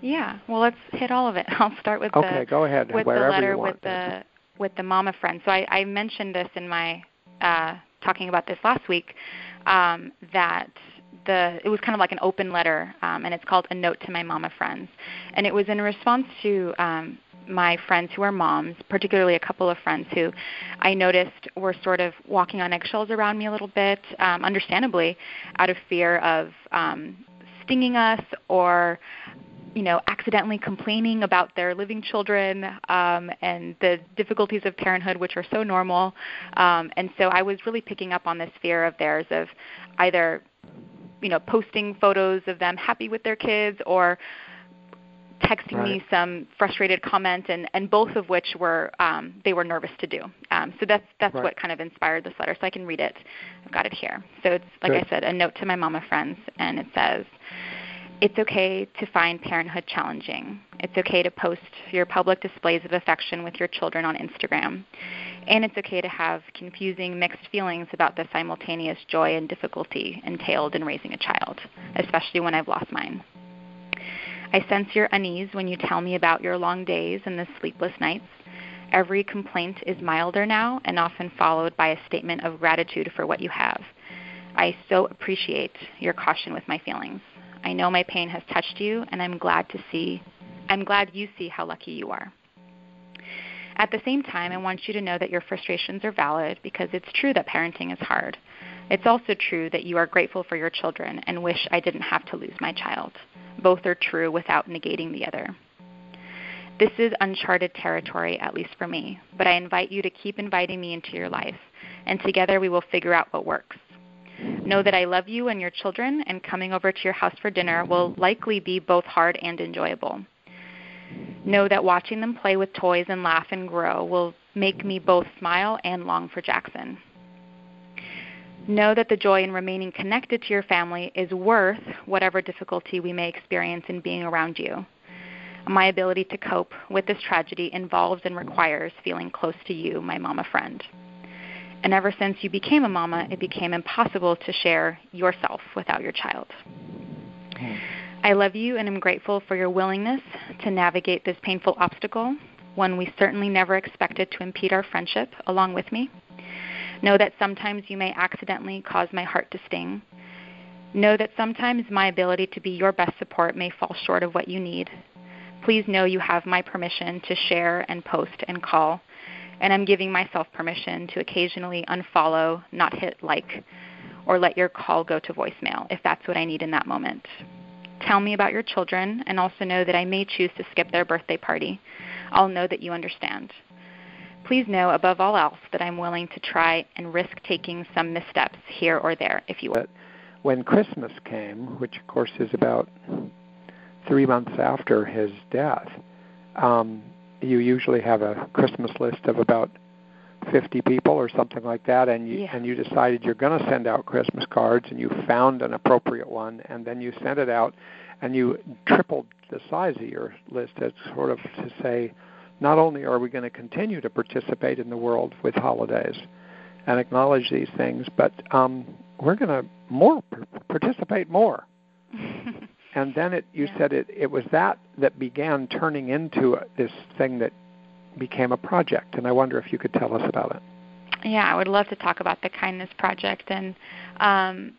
Yeah. Well, let's hit all of it. (laughs) I'll start with okay, the go ahead. with Wherever the letter you want. with the with the mama friend. So I, I mentioned this in my uh, talking about this last week um, that the it was kind of like an open letter, um, and it's called a note to my mama friends, and it was in response to um, my friends who are moms, particularly a couple of friends who I noticed were sort of walking on eggshells around me a little bit, um, understandably, out of fear of um, stinging us or you know, accidentally complaining about their living children um, and the difficulties of parenthood, which are so normal. Um, and so I was really picking up on this fear of theirs of either, you know, posting photos of them happy with their kids or texting right. me some frustrated comment and, and both of which were um, they were nervous to do um, so that's that's right. what kind of inspired this letter so i can read it i've got it here so it's like Good. i said a note to my mama friends and it says it's okay to find parenthood challenging. It's okay to post your public displays of affection with your children on Instagram. And it's okay to have confusing, mixed feelings about the simultaneous joy and difficulty entailed in raising a child, especially when I've lost mine. I sense your unease when you tell me about your long days and the sleepless nights. Every complaint is milder now and often followed by a statement of gratitude for what you have. I so appreciate your caution with my feelings. I know my pain has touched you, and I'm glad to see. I'm glad you see how lucky you are. At the same time, I want you to know that your frustrations are valid because it's true that parenting is hard. It's also true that you are grateful for your children and wish I didn't have to lose my child. Both are true without negating the other. This is uncharted territory, at least for me, but I invite you to keep inviting me into your life, and together we will figure out what works. Know that I love you and your children, and coming over to your house for dinner will likely be both hard and enjoyable. Know that watching them play with toys and laugh and grow will make me both smile and long for Jackson. Know that the joy in remaining connected to your family is worth whatever difficulty we may experience in being around you. My ability to cope with this tragedy involves and requires feeling close to you, my mama friend. And ever since you became a mama, it became impossible to share yourself without your child. Hmm. I love you and am grateful for your willingness to navigate this painful obstacle, one we certainly never expected to impede our friendship, along with me. Know that sometimes you may accidentally cause my heart to sting. Know that sometimes my ability to be your best support may fall short of what you need. Please know you have my permission to share and post and call and I'm giving myself permission to occasionally unfollow, not hit like, or let your call go to voicemail if that's what I need in that moment. Tell me about your children and also know that I may choose to skip their birthday party. I'll know that you understand. Please know above all else that I'm willing to try and risk taking some missteps here or there if you will. When Christmas came, which of course is about three months after his death, um, you usually have a Christmas list of about 50 people or something like that and you yeah. and you decided you're going to send out Christmas cards and you found an appropriate one and then you sent it out and you tripled the size of your list as sort of to say not only are we going to continue to participate in the world with holidays and acknowledge these things but um we're going to more participate more (laughs) and then it you yeah. said it it was that that began turning into this thing that became a project. And i wonder if you could tell us about it. Yeah i would love to talk about the kindness project. And um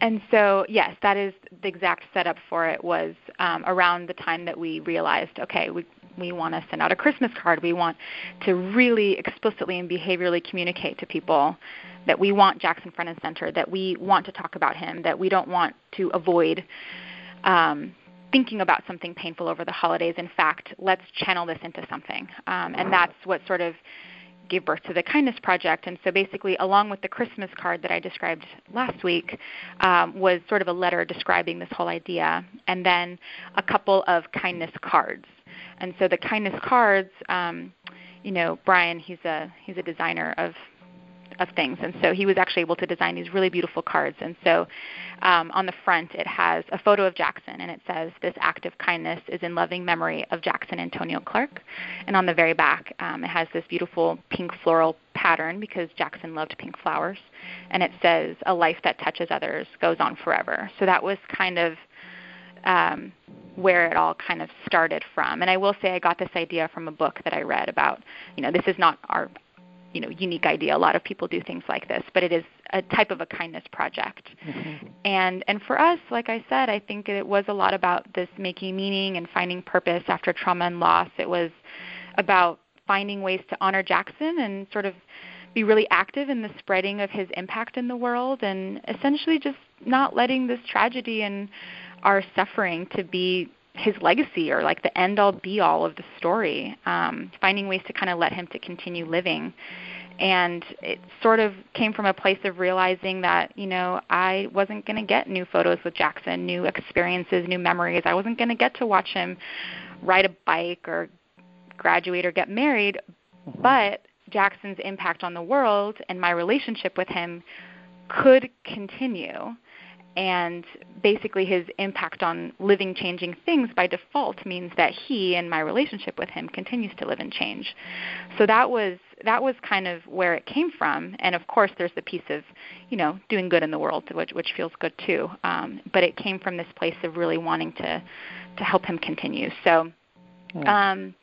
and so yes that is the exact setup for it was um, around the time that we realized okay we we want to send out a christmas card. We want to really explicitly and behaviorally communicate to people that we want jackson front and center that we want to talk about him that we don't want to avoid um, thinking about something painful over the holidays. In fact, let's channel this into something. Um, and that's what sort of gave birth to the Kindness Project. And so basically, along with the Christmas card that I described last week, um, was sort of a letter describing this whole idea, and then a couple of kindness cards. And so the kindness cards, um, you know, Brian, he's a he's a designer of of things. And so he was actually able to design these really beautiful cards. And so um, on the front, it has a photo of Jackson, and it says, This act of kindness is in loving memory of Jackson Antonio Clark. And on the very back, um, it has this beautiful pink floral pattern because Jackson loved pink flowers. And it says, A life that touches others goes on forever. So that was kind of um, where it all kind of started from. And I will say I got this idea from a book that I read about, you know, this is not our you know unique idea. A lot of people do things like this, but it is a type of a kindness project. Mm-hmm. And and for us, like I said, I think it was a lot about this making meaning and finding purpose after trauma and loss. It was about finding ways to honor Jackson and sort of be really active in the spreading of his impact in the world and essentially just not letting this tragedy and our suffering to be his legacy or like the end all be all of the story um, finding ways to kind of let him to continue living. And it sort of came from a place of realizing that you know i wasn't going to get new photos with jackson new experiences new memories. I wasn't going to get to watch him ride a bike or graduate or get married. But jackson's impact on the world and my relationship with him could continue and basically his impact on living changing things by default means that he and my relationship with him continues to live and change. So that was that was kind of where it came from. And of course there's the piece of you know doing good in the world which which feels good too. Um, but it came from this place of really wanting to to help him continue. So um,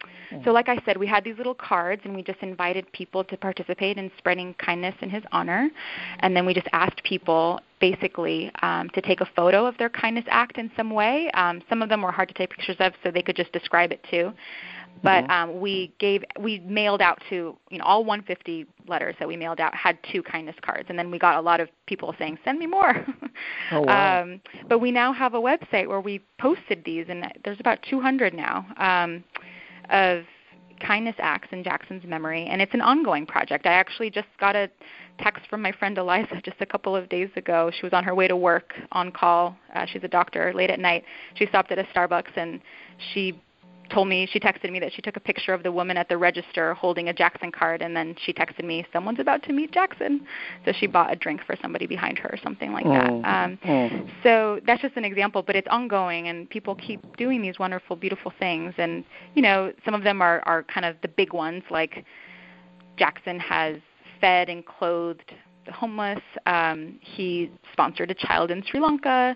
so, like I said, we had these little cards, and we just invited people to participate in spreading kindness in his honor. And then we just asked people basically um, to take a photo of their kindness act in some way. Um, some of them were hard to take pictures of, so they could just describe it too. But mm-hmm. um, we gave we mailed out to you know all 150 letters that we mailed out had two kindness cards, and then we got a lot of people saying send me more. (laughs) oh, wow. um, but we now have a website where we posted these, and there's about 200 now. Um, of kindness acts in Jackson's memory, and it's an ongoing project. I actually just got a text from my friend Eliza (laughs) just a couple of days ago. She was on her way to work on call. Uh, she's a doctor late at night. She stopped at a Starbucks and she told me she texted me that she took a picture of the woman at the register holding a Jackson card and then she texted me someone's about to meet Jackson so she bought a drink for somebody behind her or something like that mm. um mm. so that's just an example but it's ongoing and people keep doing these wonderful beautiful things and you know some of them are are kind of the big ones like Jackson has fed and clothed the homeless um he sponsored a child in Sri Lanka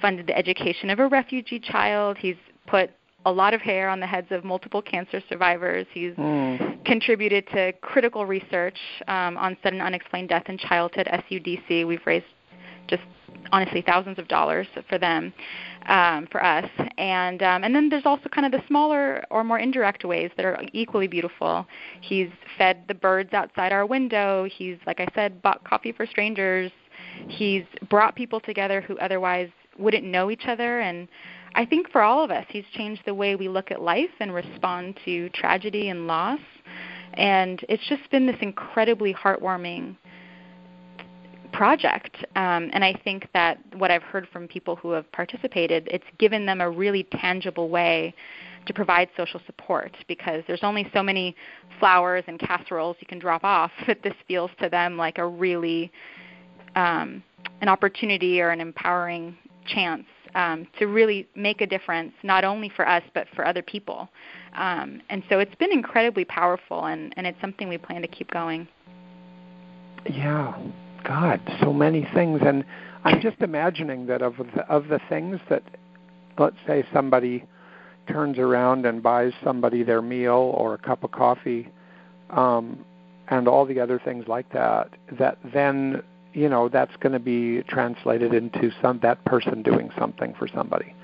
funded the education of a refugee child he's put a lot of hair on the heads of multiple cancer survivors. He's mm. contributed to critical research um, on sudden unexplained death in childhood, SUDC. We've raised just honestly thousands of dollars for them, um, for us. And um, and then there's also kind of the smaller or more indirect ways that are equally beautiful. He's fed the birds outside our window. He's, like I said, bought coffee for strangers. He's brought people together who otherwise wouldn't know each other and I think for all of us, he's changed the way we look at life and respond to tragedy and loss. And it's just been this incredibly heartwarming project. Um, and I think that what I've heard from people who have participated, it's given them a really tangible way to provide social support because there's only so many flowers and casseroles you can drop off (laughs) that this feels to them like a really um, an opportunity or an empowering chance um, to really make a difference, not only for us but for other people. Um, and so it's been incredibly powerful, and, and it's something we plan to keep going. Yeah, God, so many things, and I'm just imagining that of the, of the things that, let's say, somebody turns around and buys somebody their meal or a cup of coffee, um, and all the other things like that, that then you know that's going to be translated into some that person doing something for somebody.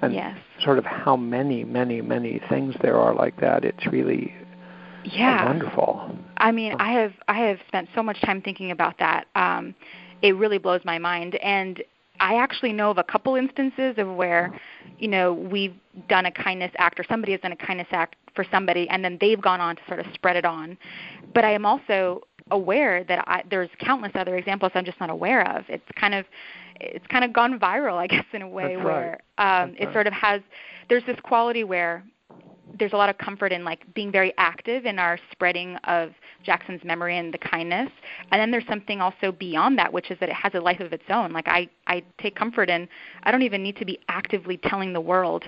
And yes. sort of how many many many things there are like that it's really yeah. wonderful. I mean i have i have spent so much time thinking about that. Um it really blows my mind. And I actually know of a couple instances of where, you know, we've done a kindness act or somebody has done a kindness act for somebody and then they've gone on to sort of spread it on. But I am also aware that I, there's countless other examples I'm just not aware of. It's kind of it's kind of gone viral, I (laughs) guess, in a way That's where right. um, That's it right. sort of has. There's this quality where there's a lot of comfort in like being very active in our spreading of Jackson's memory and the kindness. And then there's something also beyond that, which is that it has a life of its own. Like I, I take comfort in I don't even need to be actively telling the world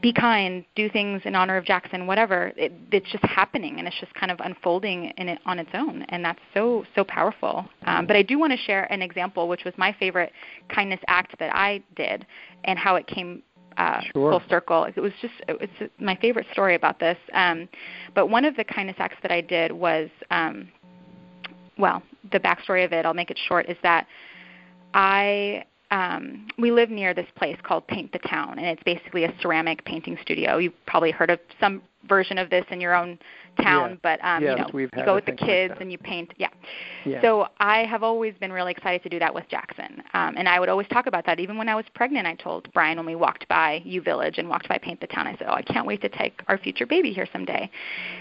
be kind, do things in honor of Jackson, whatever. It, it's just happening, and it's just kind of unfolding in it on its own, and that's so so powerful. Um, but I do want to share an example, which was my favorite kindness act that I did, and how it came uh, Sure. full circle. It was just it's my favorite story about this. Um, but one of the kindness acts that I did was, um, well, the backstory of it. I'll make it short. Is that I um, we live near this place called Paint the Town, and it's basically a ceramic painting studio. You've probably heard of some version of this in your own town, Yeah. but um, you know, you go with the thing like kids and you paint. Yeah. Yeah. So I have always been really excited to do that with Jackson, um, and I would always talk about that. Even when I was pregnant, I told Brian when we walked by U Village and walked by Paint the Town, I said, "Oh, I can't wait to take our future baby here someday."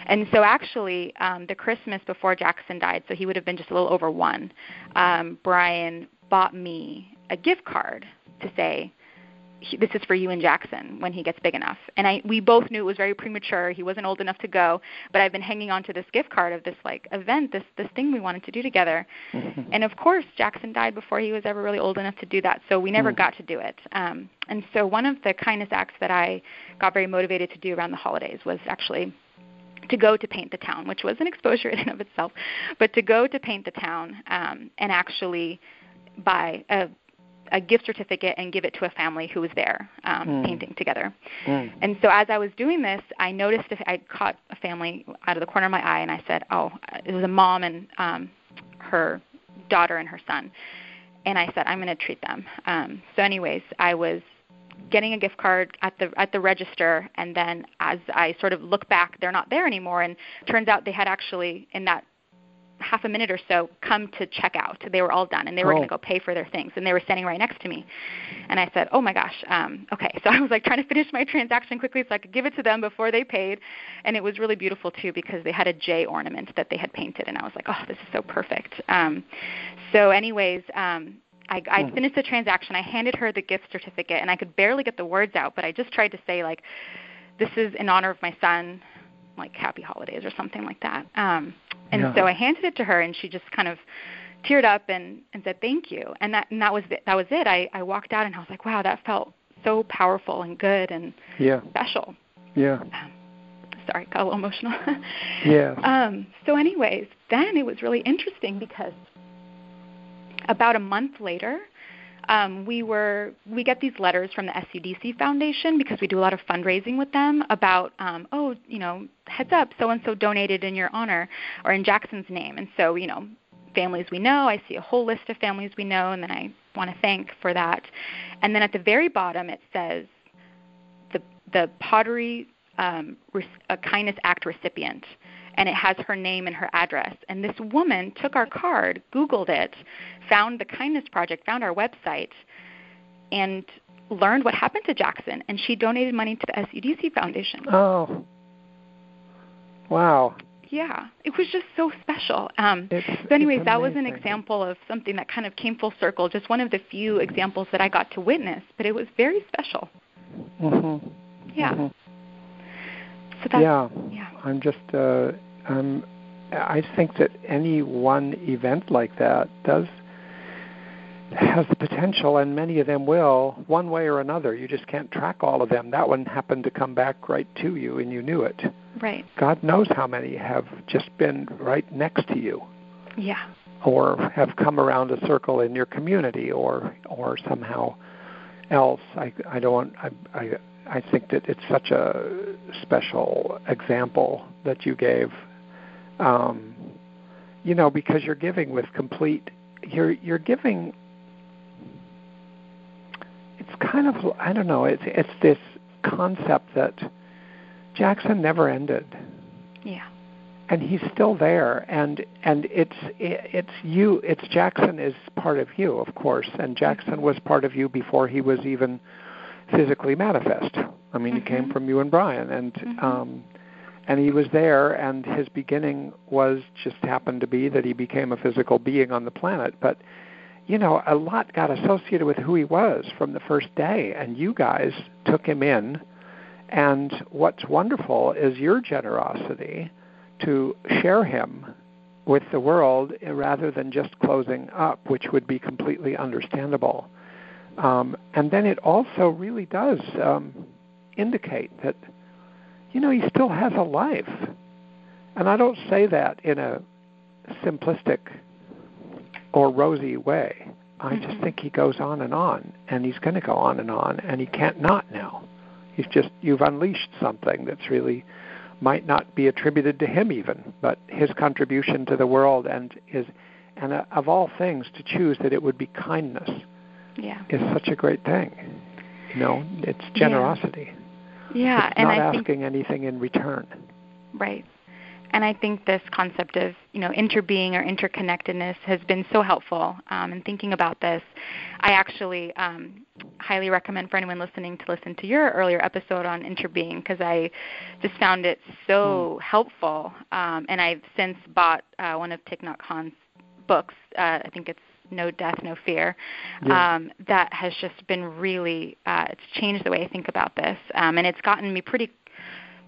And so actually, um, the Christmas before Jackson died, so he would have been just a little over one. Um, Brian bought me a gift card to say, this is for you and Jackson when he gets big enough. And I we both knew it was very premature. He wasn't old enough to go, but I've been hanging on to this gift card of this like event, this this thing we wanted to do together. (laughs) And of course, Jackson died before he was ever really old enough to do that, so we never Mm. got to do it. Um, and so one of the kindness acts that I got very motivated to do around the holidays was actually to go to paint the town, which was an exposure (laughs) in and of itself, but to go to paint the town um, and actually buy a a gift certificate and give it to a family who was there um, Mm. painting together. Mm. And so as I was doing this, I noticed if I caught a family out of the corner of my eye, and I said, "Oh, it was a mom and um, her daughter and her son." And I said, "I'm going to treat them." Um, so, anyways, I was getting a gift card at the at the register, and then as I sort of look back, they're not there anymore, and turns out they had actually in that half a minute or so come to check out. They were all done, and they were Oh. going to go pay for their things, and they were standing right next to me. And I said, "Oh my gosh, um, okay." (laughs) So I was like trying to finish my transaction quickly so I could give it to them before they paid, and it was really beautiful too because they had a J ornament that they had painted, and I was like, "Oh, this is so perfect." Um, so, anyways. Um, I, I Hmm. finished the transaction. I handed her the gift certificate, and I could barely get the words out, but I just tried to say like, "This is in honor of my son, like Happy Holidays" or something like that. Um, and Yeah. so I handed it to her, and she just kind of teared up and, and said thank you. And that and that was it. That was it. I, I walked out, and I was like, "Wow, that felt so powerful and good and Yeah. special." Yeah. Um, Sorry, got a little emotional. (laughs) yeah. Um, so, anyways, then it was really interesting because about a month later, um, we were we get these letters from the SUDC Foundation because we do a lot of fundraising with them about um, oh you know heads up so and so donated in your honor or in Jackson's name. And so you know families we know I see a whole list of families we know and then I want to thank for that. And then at the very bottom it says the the pottery um, a kindness act recipient and it has her name and her address. And this woman took our card, Googled it, found the Kindness Project, found our website, and learned what happened to Jackson. And she donated money to the SUDC Foundation. Oh. Wow. Yeah, it was just so special. Um, It's, so, anyways, that was an example of something that kind of came full circle. Just one of the few examples that I got to witness, but it was very special. Mhm. Yeah. Mhm. So that's Yeah. yeah. I'm just uh um I think that any one event like that does has the potential and many of them will one way or another. You just can't track all of them. That one happened to come back right to you and you knew it. Right. god knows how many have just been right next to you. Yeah. or have come around a circle in your community or or somehow else. I i don't want i i i think that it's such a special example that you gave um you know because you're giving with complete you're you're giving it's kind of i don't know it's it's this concept that jackson never ended Yeah. and he's still there and and it's it's you it's Jackson is part of you of course and Jackson was part of you before he was even physically manifest I mean he came Mhm. from you and Brian and Mhm. um and he was there and his beginning was just happened to be that he became a physical being on the planet. But you know a lot got associated with who he was from the first day and you guys took him in. And what's wonderful is your generosity to share him with the world rather than just closing up which would be completely understandable. Um, and then it also really does um, indicate that you know, he still has a life. And I don't say that in a simplistic or rosy way. I mm-hmm. just think he goes on and on, and he's going to go on and on, and he can't not now. He's just you've unleashed something that's really might not be attributed to him even, but his contribution to the world and his and uh, of all things to choose that it would be kindness. Yeah. Is such a great thing. You know, it's generosity. Yeah. Yeah, it's and not I asking think, anything in return. Right. And I think this concept of you know interbeing or interconnectedness has been so helpful um, in thinking about this. I actually um, highly recommend for anyone listening to listen to your earlier episode on interbeing because I just found it so mm. helpful. Um, and I've since bought uh, one of Thich Nhat Hanh's books. Uh, I think it's no death, no fear. Yeah. Um, that has just been really uh, it's changed the way I think about this, um, and it's gotten me pretty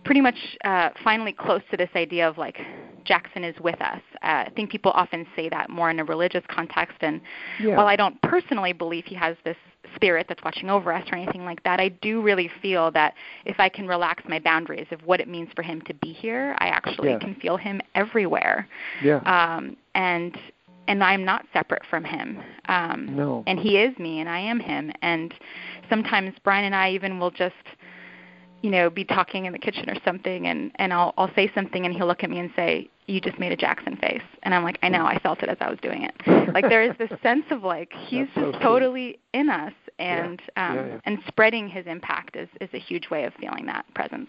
pretty much uh, finally close to this idea of like Jackson is with us. Uh, I think people often say that more in a religious context, and yeah. while I don't personally believe he has this spirit that's watching over us or anything like that, I do really feel that if I can relax my boundaries of what it means for him to be here, I actually yes. can feel him everywhere. Yeah. Um, and and I'm not separate from him. Um, no. And he is me, and I am him. And sometimes Brian and I even will just, you know, be talking in the kitchen or something, and and I'll I'll say something, and he'll look at me and say, "You just made a Jackson face," and I'm like, "I know, I felt it as I was doing it." (laughs) like there is this sense of like he's just totally in us, and yeah. um, Yeah, yeah. and spreading his impact is is a huge way of feeling that presence.